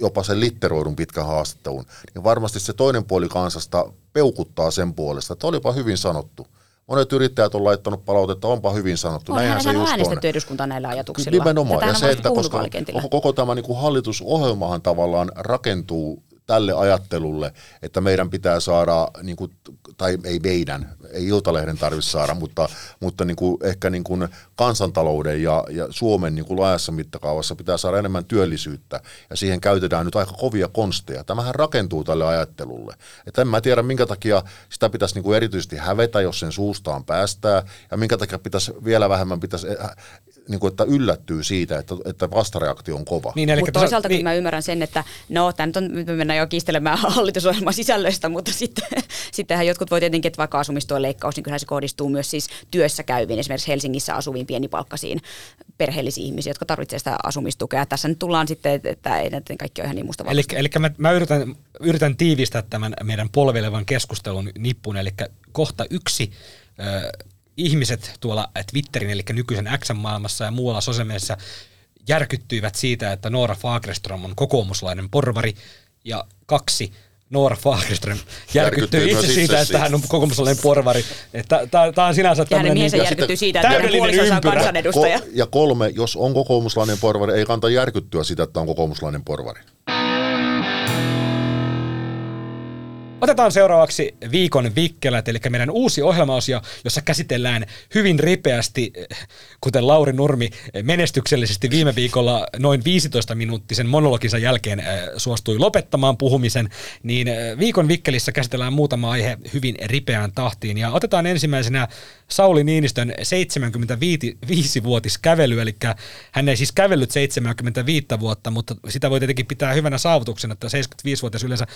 jopa sen litteroidun pitkän haastattelun, niin varmasti se toinen puoli kansasta peukuttaa sen puolesta, että olipa hyvin sanottu. Monet yrittäjät on laittanut palautetta, onpa hyvin sanottu. On, Näinhän se on äänestetty eduskunta näillä ajatuksilla. Nimenomaan. Ja se, että koska koko, koko tämä niin kuin hallitusohjelmahan tavallaan rakentuu tälle ajattelulle, että meidän pitää saada, niin kuin, tai ei meidän, ei Iltalehden tarvitse saada, mutta, mutta niin kuin, ehkä niin kuin kansantalouden ja, ja Suomen niin kuin laajassa mittakaavassa pitää saada enemmän työllisyyttä, ja siihen käytetään nyt aika kovia konsteja. Tämähän rakentuu tälle ajattelulle. Että en mä tiedä, minkä takia sitä pitäisi niin kuin erityisesti hävetä, jos sen suustaan päästää, ja minkä takia pitäisi vielä vähemmän pitäisi niin kuin, että yllättyy siitä, että, että vastareaktio on kova. Niin, mutta toisaalta niin, mä ymmärrän sen, että no, tämä nyt on, nyt me mennään jo kiistelemään hallitusohjelman sisällöistä, mutta sitten, sittenhän jotkut voi tietenkin, että vaikka asumistuen leikkaus, niin kyllähän se kohdistuu myös siis työssä käyviin, esimerkiksi Helsingissä asuviin pienipalkkaisiin perheellisiin ihmisiin, jotka tarvitsevat sitä asumistukea. Tässä nyt tullaan sitten, että ei näiden kaikki ole ihan niin musta Eli, eli mä, mä yritän, yritän tiivistää tämän meidän polvelevan keskustelun nippuun, eli kohta yksi ihmiset tuolla Twitterin, eli nykyisen X-maailmassa ja muualla sosiaalisessa järkyttyivät siitä, että Noora Fagerström on kokoomuslainen porvari, ja kaksi, Noora Fagerström järkyttyy itse siitä, että hän on kokoomuslainen porvari. Tämä on sinänsä tämmöinen... Ja niin, järkyttyy siitä, että hänen puolisonsa on kansanedustaja. Ko- ja kolme, jos on kokoomuslainen porvari, ei kannata järkyttyä siitä, että on kokoomuslainen porvari. Otetaan seuraavaksi viikon vikkelät, eli meidän uusi ohjelmaosio, jossa käsitellään hyvin ripeästi, kuten Lauri Nurmi menestyksellisesti viime viikolla noin 15-minuuttisen monologinsa jälkeen äh, suostui lopettamaan puhumisen, niin viikon vikkelissä käsitellään muutama aihe hyvin ripeään tahtiin. Ja otetaan ensimmäisenä Sauli Niinistön 75-vuotiskävely, eli hän ei siis kävellyt 75 vuotta, mutta sitä voi tietenkin pitää hyvänä saavutuksena, että 75-vuotias yleensä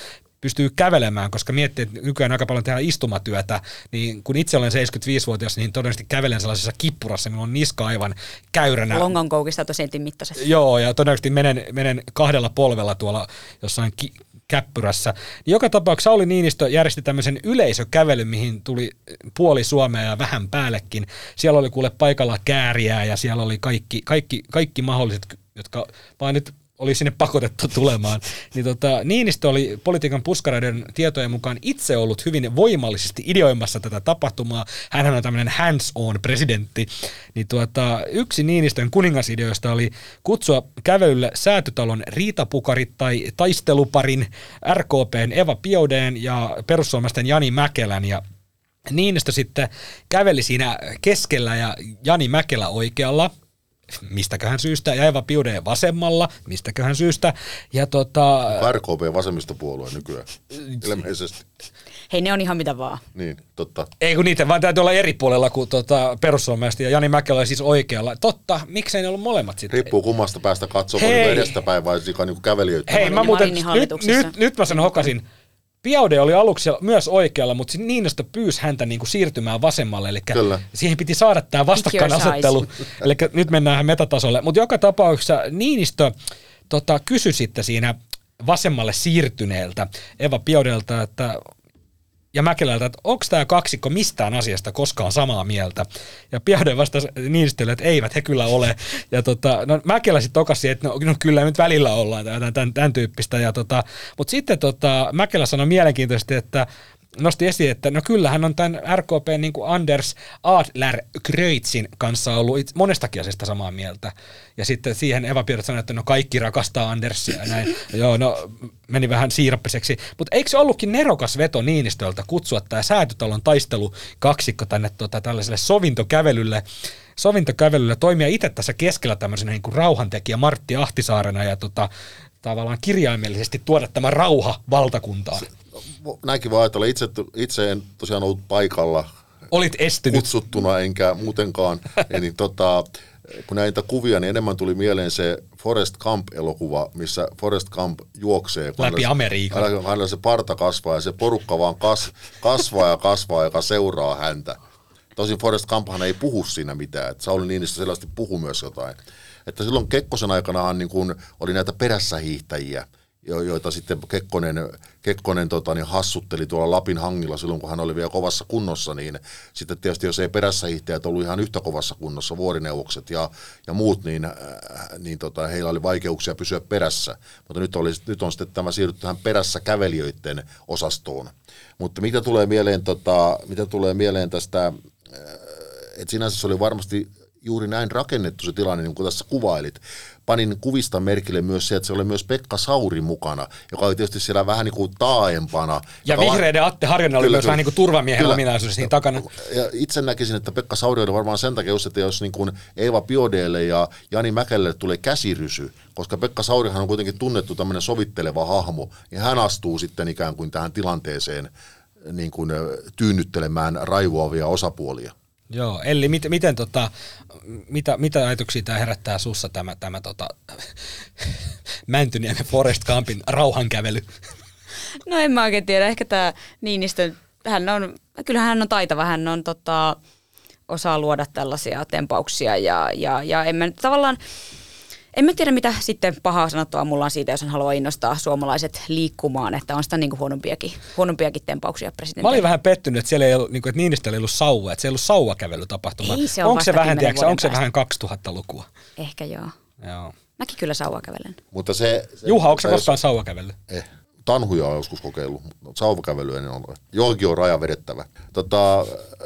pystyy kävelemään, koska miettii, että nykyään aika paljon tehdään istumatyötä, niin kun itse olen 75-vuotias, niin todennäköisesti kävelen sellaisessa kippurassa, minulla on niska aivan käyränä. Longon koukista sentin mittaiset. Joo, ja todennäköisesti menen, menen kahdella polvella tuolla jossain ki- käppyrässä. Niin joka tapauksessa Sauli Niinistö järjesti tämmöisen yleisökävelyn, mihin tuli puoli Suomea ja vähän päällekin. Siellä oli kuule paikalla kääriää ja siellä oli kaikki, kaikki, kaikki mahdolliset, jotka vaan nyt oli sinne pakotettu tulemaan. Niin tota, Niinistö oli politiikan puskareiden tietojen mukaan itse ollut hyvin voimallisesti ideoimassa tätä tapahtumaa. Hän on tämmöinen hands-on presidentti. Niin tuota, yksi Niinistön kuningasideoista oli kutsua kävelylle säätytalon riitapukarit tai taisteluparin RKPn Eva Piodeen ja perussuomalaisten Jani Mäkelän ja Niinistö sitten käveli siinä keskellä ja Jani Mäkelä oikealla – mistäköhän syystä, ja Eva Piude vasemmalla, mistäköhän syystä. Ja tota, RKP vasemmistopuolue nykyään, ilmeisesti. Hei, ne on ihan mitä vaan. Niin, totta. Ei kun niitä vaan täytyy olla eri puolella kuin tota, perussuomalaiset ja Jani Mäkelä siis oikealla. Totta, miksei ne ollut molemmat sitten? Riippuu kummasta päästä katsomaan, niin edestä päin vai niin kävelijöitä. Hei, mä muuten, nyt, nyt, nyt mä sen hokasin. Piaude oli aluksi myös oikealla, mutta Niinistö pyysi häntä niin kuin siirtymään vasemmalle, eli Kyllä. siihen piti saada tämä vastakkainasettelu. eli nyt mennään metatasolle. Mutta joka tapauksessa Niinistö tota, kysyi sitten siinä vasemmalle siirtyneeltä Eva Piaudelta, että ja Mäkelältä, että onko tämä kaksikko mistään asiasta koskaan samaa mieltä. Ja Piaude vastasi Niinistölle, että eivät he kyllä ole. Ja tota, no Mäkelä sitten tokasi, että no, no, kyllä nyt välillä ollaan tämän, tämän, tämän tyyppistä. Ja tota, mutta sitten tota, Mäkelä sanoi mielenkiintoisesti, että nosti esiin, että no kyllähän on tämän RKP niin kuin Anders Adler Kreutzin kanssa ollut itse, monestakin asiasta samaa mieltä. Ja sitten siihen Eva Piirot sanoi, että no kaikki rakastaa Andersia ja näin. Joo, no meni vähän siirappiseksi. Mutta eikö se ollutkin nerokas veto Niinistöltä kutsua tämä säätytalon taistelu kaksikko tänne tota, tällaiselle sovintokävelylle sovintokävelylle toimia itse tässä keskellä tämmöisenä niin kuin rauhantekijä Martti Ahtisaarena ja tota, tavallaan kirjaimellisesti tuoda tämä rauha valtakuntaan näinkin vaan ajatella. Itse, itse en tosiaan ollut paikalla. Olit estynyt. Kutsuttuna enkä muutenkaan. niin tota, kun näitä kuvia, niin enemmän tuli mieleen se Forest Camp-elokuva, missä Forest Camp juoksee. Läpi Amerikan. Hänellä, hänellä se parta kasvaa ja se porukka vaan kas, kasvaa ja kasvaa, joka seuraa häntä. Tosin Forest Camphan ei puhu siinä mitään. Että Sauli Niinistö selvästi puhu myös jotain. Että silloin Kekkosen aikanahan niin kun oli näitä perässä hiihtäjiä – joita sitten Kekkonen, Kekkonen tota, niin hassutteli tuolla Lapin hangilla silloin, kun hän oli vielä kovassa kunnossa, niin sitten tietysti jos ei perässä hiihtäjät ollut ihan yhtä kovassa kunnossa, vuorineuvokset ja, ja muut, niin, äh, niin tota, heillä oli vaikeuksia pysyä perässä. Mutta nyt, oli, nyt on sitten tämä siirrytty tähän perässä kävelijöiden osastoon. Mutta mitä tulee mieleen, tota, mitä tulee mieleen tästä, äh, että sinänsä se oli varmasti juuri näin rakennettu se tilanne, niin kuin tässä kuvailit panin kuvista merkille myös se, että se oli myös Pekka Sauri mukana, joka oli tietysti siellä vähän niin kuin taaempana. Ja vihreiden Atte Harjanne oli kyllä, myös kyllä, vähän niin kuin turvamiehen kyllä, ominaisuus siinä takana. Ja itse näkisin, että Pekka Sauri oli varmaan sen takia, että jos niin kuin Eeva Piodeelle ja Jani Mäkelle tulee käsirysy, koska Pekka Saurihan on kuitenkin tunnettu tämmöinen sovitteleva hahmo, niin hän astuu sitten ikään kuin tähän tilanteeseen niin kuin tyynnyttelemään raivoavia osapuolia. Joo, eli mit, miten tota, mitä, mitä ajatuksia tämä herättää sussa tämä, tämä tota, Mäntyniemen Forest Campin rauhankävely? No en mä oikein tiedä, ehkä tämä Niinistö, hän on, kyllähän hän on taitava, hän on tota, osaa luoda tällaisia tempauksia ja, ja, ja en mä tavallaan, en mä tiedä, mitä sitten pahaa sanottua mulla on siitä, jos hän haluaa innostaa suomalaiset liikkumaan, että on sitä niin kuin huonompiakin, huonompiakin tempauksia presidentti. Mä olin vähän pettynyt, että siellä ei ollut, niin kuin, että Niinistöllä ei ollut sauva, että se ei ollut sauvakävelytapahtuma. Ei, se on onko se vähän, tiedätkö, onko se vähän 2000-lukua? Ehkä joo. Joo. Mäkin kyllä sauvakävelen. Mutta se, se Juha, onko se koskaan sauvakävellyt? Eh. Tanhuja on joskus kokeillut, mutta sauvakävelyä en ole. Johonkin on raja vedettävä. Tota,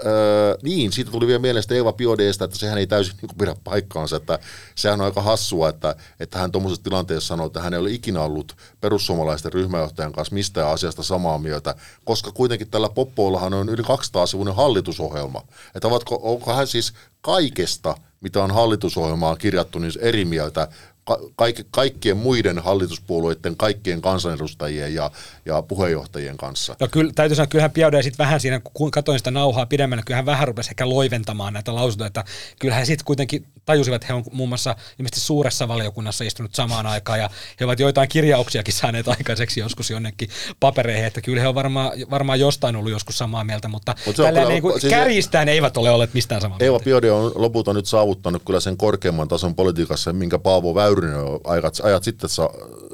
öö, niin, siitä tuli vielä mieleen Eeva Piodeesta, että sehän ei täysin niin pidä paikkaansa. Että sehän on aika hassua, että, että hän tuommoisessa tilanteessa sanoi, että hän ei ole ikinä ollut perussuomalaisten ryhmäjohtajan kanssa mistään asiasta samaa mieltä, koska kuitenkin tällä Poppoollahan on yli 200-sivuinen hallitusohjelma. Että ovatko, onko hän siis kaikesta, mitä on hallitusohjelmaan kirjattu, niin eri mieltä kaik, kaikkien muiden hallituspuolueiden, kaikkien kansanedustajien ja, ja puheenjohtajien kanssa. No kyllä, täytyy sanoa, kyllähän Piaude sitten vähän siinä, kun katsoin sitä nauhaa pidemmälle, kyllähän vähän rupesi ehkä loiventamaan näitä lausuntoja, että kyllähän sitten kuitenkin tajusivat, että he on muun muassa ilmeisesti suuressa valiokunnassa istunut samaan aikaan ja he ovat joitain kirjauksiakin saaneet aikaiseksi joskus jonnekin papereihin, että kyllä he on varmaan, varmaan jostain ollut joskus samaa mieltä, mutta Mut tällä kyllä- niin kuin siis- kärjistään eivät ole olleet mistään samaa Eeva mieltä. Biode on lopulta nyt saavuttanut kyllä sen korkeamman tason politiikassa, minkä Paavo Väyrynen ajat, ajat sitten sa,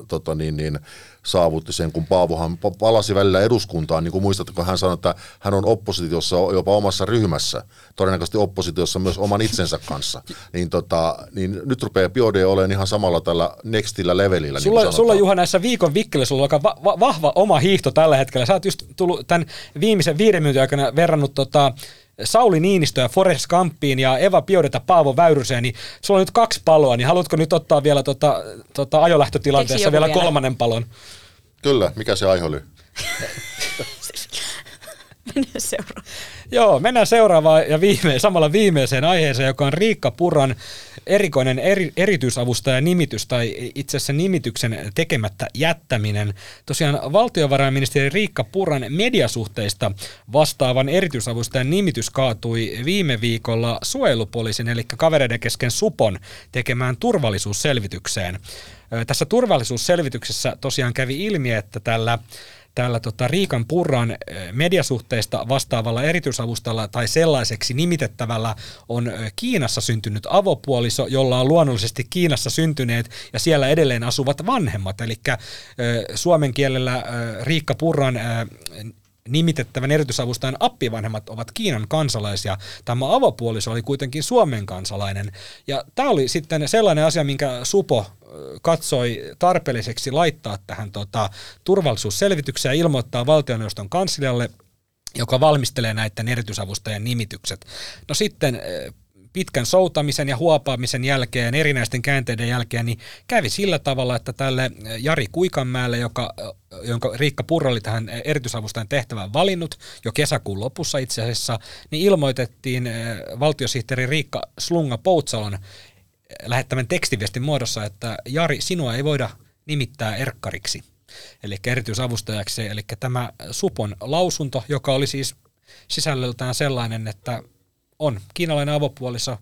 tota niin, niin, saavutti sen, kun Paavohan pa- palasi välillä eduskuntaan, niin kuin muistatte, kun hän sanoi, että hän on oppositiossa jopa omassa ryhmässä, todennäköisesti oppositiossa myös oman itsensä kanssa, niin, tota, niin nyt rupeaa Biode olemaan ihan samalla tällä nextillä levelillä. Sulla, niin sulla. Juha näissä viikon vikkeissä sulla on aika va- va- vahva oma hiihto tällä hetkellä. Sä oot just tullut tämän viimeisen viiden minuutin aikana verrannut tota, Sauli Niinistöä Forrest Gampiin ja Eva Biodeta Paavo Väyryseen, niin sulla on nyt kaksi paloa, niin haluatko nyt ottaa vielä tota, tota ajolähtötilanteessa vielä vielä. kolmannen palon? Kyllä, mikä se aihe oli? Mennään seuraavaan. Joo, mennään seuraavaan ja viime, samalla viimeiseen aiheeseen, joka on Riikka Purran erikoinen eri, erityisavustaja nimitys tai itse asiassa nimityksen tekemättä jättäminen. Tosiaan valtiovarainministeri Riikka Purran mediasuhteista vastaavan erityisavustajan nimitys kaatui viime viikolla suojelupoliisin eli kavereiden kesken Supon tekemään turvallisuusselvitykseen. Tässä turvallisuusselvityksessä tosiaan kävi ilmi, että tällä tällä tota Riikan Purran eh, mediasuhteista vastaavalla erityisavustalla tai sellaiseksi nimitettävällä on eh, Kiinassa syntynyt avopuoliso, jolla on luonnollisesti Kiinassa syntyneet ja siellä edelleen asuvat vanhemmat. Eli eh, suomen kielellä Riikka Purran nimitettävän erityisavustajan appivanhemmat ovat Kiinan kansalaisia. Tämä avopuoliso oli kuitenkin Suomen kansalainen. Ja tämä oli sitten sellainen asia, minkä Supo katsoi tarpeelliseksi laittaa tähän tota, turvallisuusselvitykseen ja ilmoittaa valtioneuvoston kanslialle, joka valmistelee näiden erityisavustajien nimitykset. No sitten pitkän soutamisen ja huopaamisen jälkeen, erinäisten käänteiden jälkeen, niin kävi sillä tavalla, että tälle Jari Kuikanmäelle, joka, jonka Riikka Purra oli tähän erityisavustajan tehtävään valinnut jo kesäkuun lopussa itse asiassa, niin ilmoitettiin eh, valtiosihteeri Riikka Slunga Poutsalon lähettämän tekstiviestin muodossa, että Jari, sinua ei voida nimittää erkkariksi, eli erityisavustajaksi. Eli tämä Supon lausunto, joka oli siis sisällöltään sellainen, että on kiinalainen avopuoliso,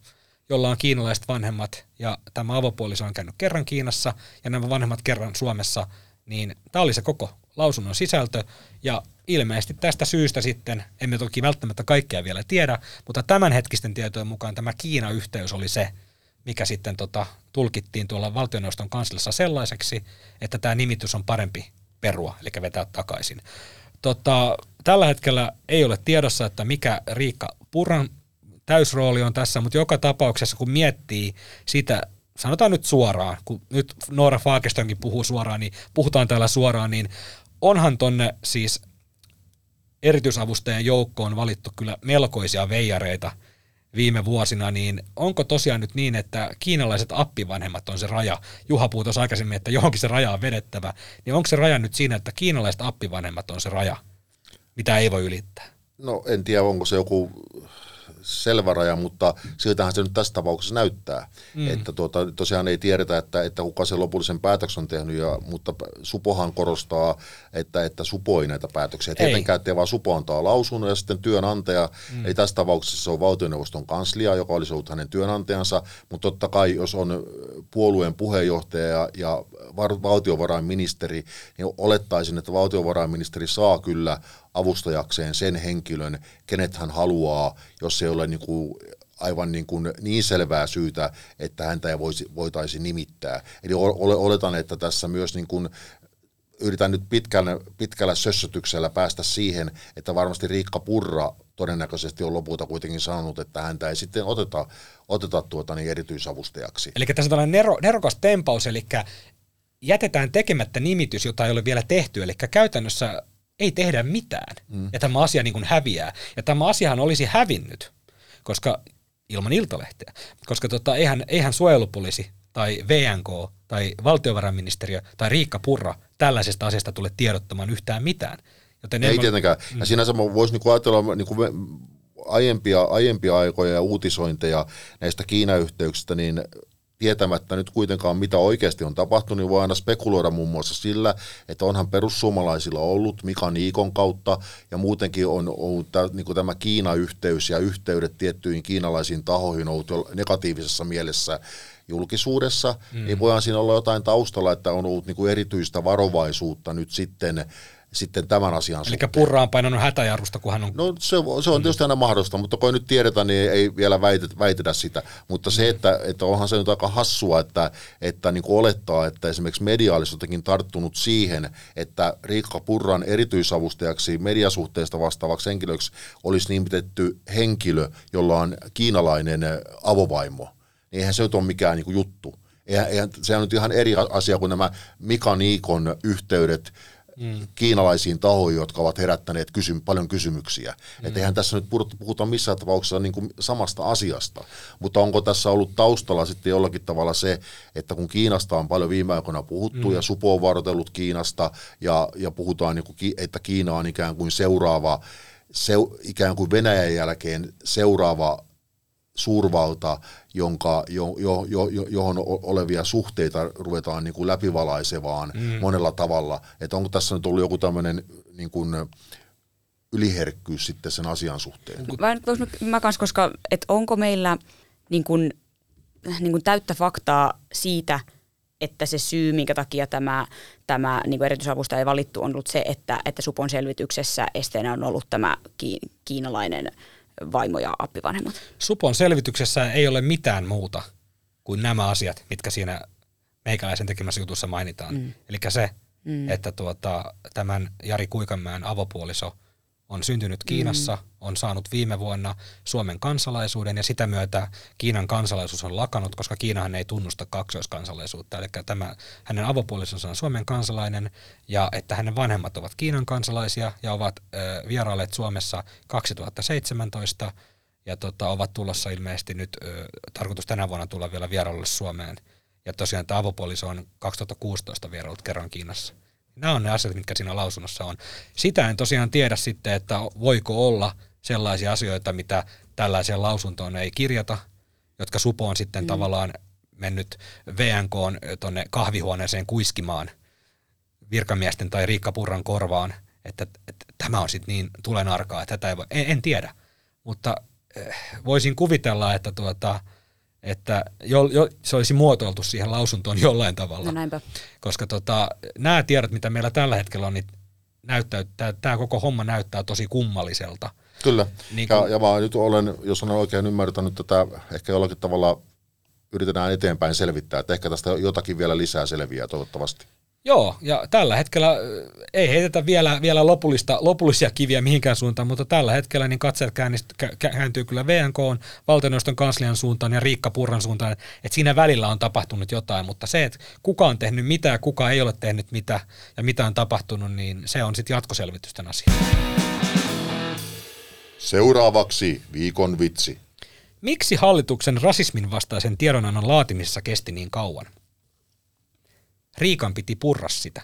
jolla on kiinalaiset vanhemmat, ja tämä avopuoliso on käynyt kerran Kiinassa, ja nämä vanhemmat kerran Suomessa, niin tämä oli se koko lausunnon sisältö, ja ilmeisesti tästä syystä sitten, emme toki välttämättä kaikkea vielä tiedä, mutta tämänhetkisten tietojen mukaan tämä Kiina-yhteys oli se, mikä sitten tota, tulkittiin tuolla valtioneuvoston kansliassa sellaiseksi, että tämä nimitys on parempi perua, eli vetää takaisin. Tota, tällä hetkellä ei ole tiedossa, että mikä Riikka Purran täysrooli on tässä, mutta joka tapauksessa kun miettii sitä, sanotaan nyt suoraan, kun nyt Noora Faakestonkin puhuu suoraan, niin puhutaan täällä suoraan, niin onhan tonne siis erityisavustajien joukkoon valittu kyllä melkoisia veijareita viime vuosina, niin onko tosiaan nyt niin, että kiinalaiset appivanhemmat on se raja? Juha puhui tuossa aikaisemmin, että johonkin se raja on vedettävä. Niin onko se raja nyt siinä, että kiinalaiset appivanhemmat on se raja, mitä ei voi ylittää? No en tiedä, onko se joku selvä raja, mutta siltähän se nyt tässä tapauksessa näyttää. Mm. Että tuota, tosiaan ei tiedetä, että, että kuka se lopullisen päätöksen on tehnyt, ja, mutta Supohan korostaa, että, että Supo ei näitä päätöksiä. Ei. Tietenkään ettei vaan Supo antaa lausunnon, ja sitten työnantaja, mm. eli tässä tapauksessa se on valtioneuvoston kanslia, joka olisi ollut hänen työnantajansa, mutta totta kai jos on puolueen puheenjohtaja ja, ja var- valtiovarainministeri, niin olettaisin, että valtiovarainministeri saa kyllä avustajakseen sen henkilön, kenet hän haluaa, jos ei ole niin kuin aivan niin, kuin niin selvää syytä, että häntä ei voisi, voitaisi nimittää. Eli ole, oletan, että tässä myös niin kuin yritän nyt pitkällä, pitkällä sössötyksellä päästä siihen, että varmasti Riikka Purra todennäköisesti on lopulta kuitenkin sanonut, että häntä ei sitten oteta, oteta tuota niin erityisavustajaksi. Eli tässä on tällainen nero, nerokas tempaus, eli jätetään tekemättä nimitys, jota ei ole vielä tehty, eli käytännössä ei tehdä mitään, mm. ja tämä asia niin kuin häviää. Ja tämä asiahan olisi hävinnyt, koska ilman iltalehteä, koska tota, eihän, eihän suojelupoliisi tai VNK tai valtiovarainministeriö tai Riikka Purra tällaisesta asiasta tule tiedottamaan yhtään mitään. Joten Ei en- tietenkään. Ja sinänsä voisi niinku ajatella niinku aiempia, aiempia aikoja ja uutisointeja näistä Kiina-yhteyksistä, niin tietämättä nyt kuitenkaan mitä oikeasti on tapahtunut, niin voi aina spekuloida muun muassa sillä, että onhan perussuomalaisilla ollut Mika Niikon kautta ja muutenkin on ollut tämä, niin tämä Kiina-yhteys ja yhteydet tiettyihin kiinalaisiin tahoihin ollut negatiivisessa mielessä julkisuudessa, mm. niin voidaan siinä olla jotain taustalla, että on ollut niin kuin erityistä varovaisuutta nyt sitten sitten tämän asian Eli Purra on painanut hätäjarrusta, kun hän on... No se, se on tietysti aina mahdollista, mutta kun nyt tiedetään, niin ei vielä väitetä, väitetä sitä. Mutta se, että, että onhan se nyt aika hassua, että, että niin kuin olettaa, että esimerkiksi media olisi jotenkin tarttunut siihen, että Riikka Purran erityisavustajaksi mediasuhteesta vastaavaksi henkilöksi olisi nimitetty henkilö, jolla on kiinalainen avovaimo. Niin eihän se nyt ole mikään niin kuin juttu. Eihän, eihän, se on nyt ihan eri asia kuin nämä Mika Niikon yhteydet mm. kiinalaisiin tahoihin, jotka ovat herättäneet kysy- paljon kysymyksiä. Mm. Että eihän tässä nyt puhuta missään tapauksessa niin kuin samasta asiasta, mutta onko tässä ollut taustalla sitten jollakin tavalla se, että kun Kiinasta on paljon viime aikoina puhuttu mm. ja Supo on varoitellut Kiinasta ja, ja puhutaan, niin kuin, että Kiina on ikään kuin seuraava, se, ikään kuin Venäjän jälkeen seuraava suurvalta, jonka, jo, jo, jo, johon olevia suhteita ruvetaan niin kuin läpivalaisevaan mm. monella tavalla. Että onko tässä nyt ollut joku tämmöinen niin kuin yliherkkyys sitten sen asian suhteen? Mä, mä kans, koska et onko meillä niin kuin, niin kuin täyttä faktaa siitä, että se syy, minkä takia tämä, tämä niin kuin erityisavustaja ei valittu, on ollut se, että, että Supon selvityksessä esteenä on ollut tämä kiinalainen vaimo ja appivanhemmat. Supon selvityksessä ei ole mitään muuta kuin nämä asiat, mitkä siinä meikäläisen tekemässä jutussa mainitaan. Mm. Eli se, mm. että tuota, tämän Jari Kuikanmäen avopuoliso – on syntynyt Kiinassa, mm. on saanut viime vuonna Suomen kansalaisuuden ja sitä myötä Kiinan kansalaisuus on lakannut, koska Kiinahan ei tunnusta kaksoiskansalaisuutta. Eli tämä, hänen avopuolisonsa on Suomen kansalainen ja että hänen vanhemmat ovat Kiinan kansalaisia ja ovat ö, vierailleet Suomessa 2017 ja tota, ovat tulossa ilmeisesti nyt, ö, tarkoitus tänä vuonna tulla vielä vierailulle Suomeen. Ja tosiaan tämä avopuoliso on 2016 vierailut kerran Kiinassa. Nämä on ne asiat, mitkä siinä lausunnossa on. Sitä en tosiaan tiedä sitten, että voiko olla sellaisia asioita, mitä tällaiseen lausuntoon ei kirjata, jotka Supo on sitten mm. tavallaan mennyt VNK tuonne kahvihuoneeseen kuiskimaan virkamiesten tai Riikka Purran korvaan, että, että tämä on sitten niin tulen arkaa, että tätä ei voi, en, en tiedä, mutta eh, voisin kuvitella, että tuota, että jo, jo, se olisi muotoiltu siihen lausuntoon jollain tavalla. No näinpä. Koska tota, nämä tiedot, mitä meillä tällä hetkellä on, niin näyttää, tämä, tämä koko homma näyttää tosi kummalliselta. Kyllä, niin kun... ja, ja mä nyt olen, jos olen oikein ymmärtänyt tätä, ehkä jollakin tavalla yritetään eteenpäin selvittää, että ehkä tästä jotakin vielä lisää selviää toivottavasti. Joo, ja tällä hetkellä ei heitetä vielä, vielä lopullista, lopullisia kiviä mihinkään suuntaan, mutta tällä hetkellä niin katseet kääntyy kyllä VNK, valtioneuvoston kanslian suuntaan ja Riikka Purran suuntaan, että siinä välillä on tapahtunut jotain, mutta se, että kuka on tehnyt mitä ja kuka ei ole tehnyt mitä ja mitä on tapahtunut, niin se on sitten jatkoselvitysten asia. Seuraavaksi viikon vitsi. Miksi hallituksen rasismin vastaisen tiedonannon laatimisessa kesti niin kauan? Riikan piti purra sitä.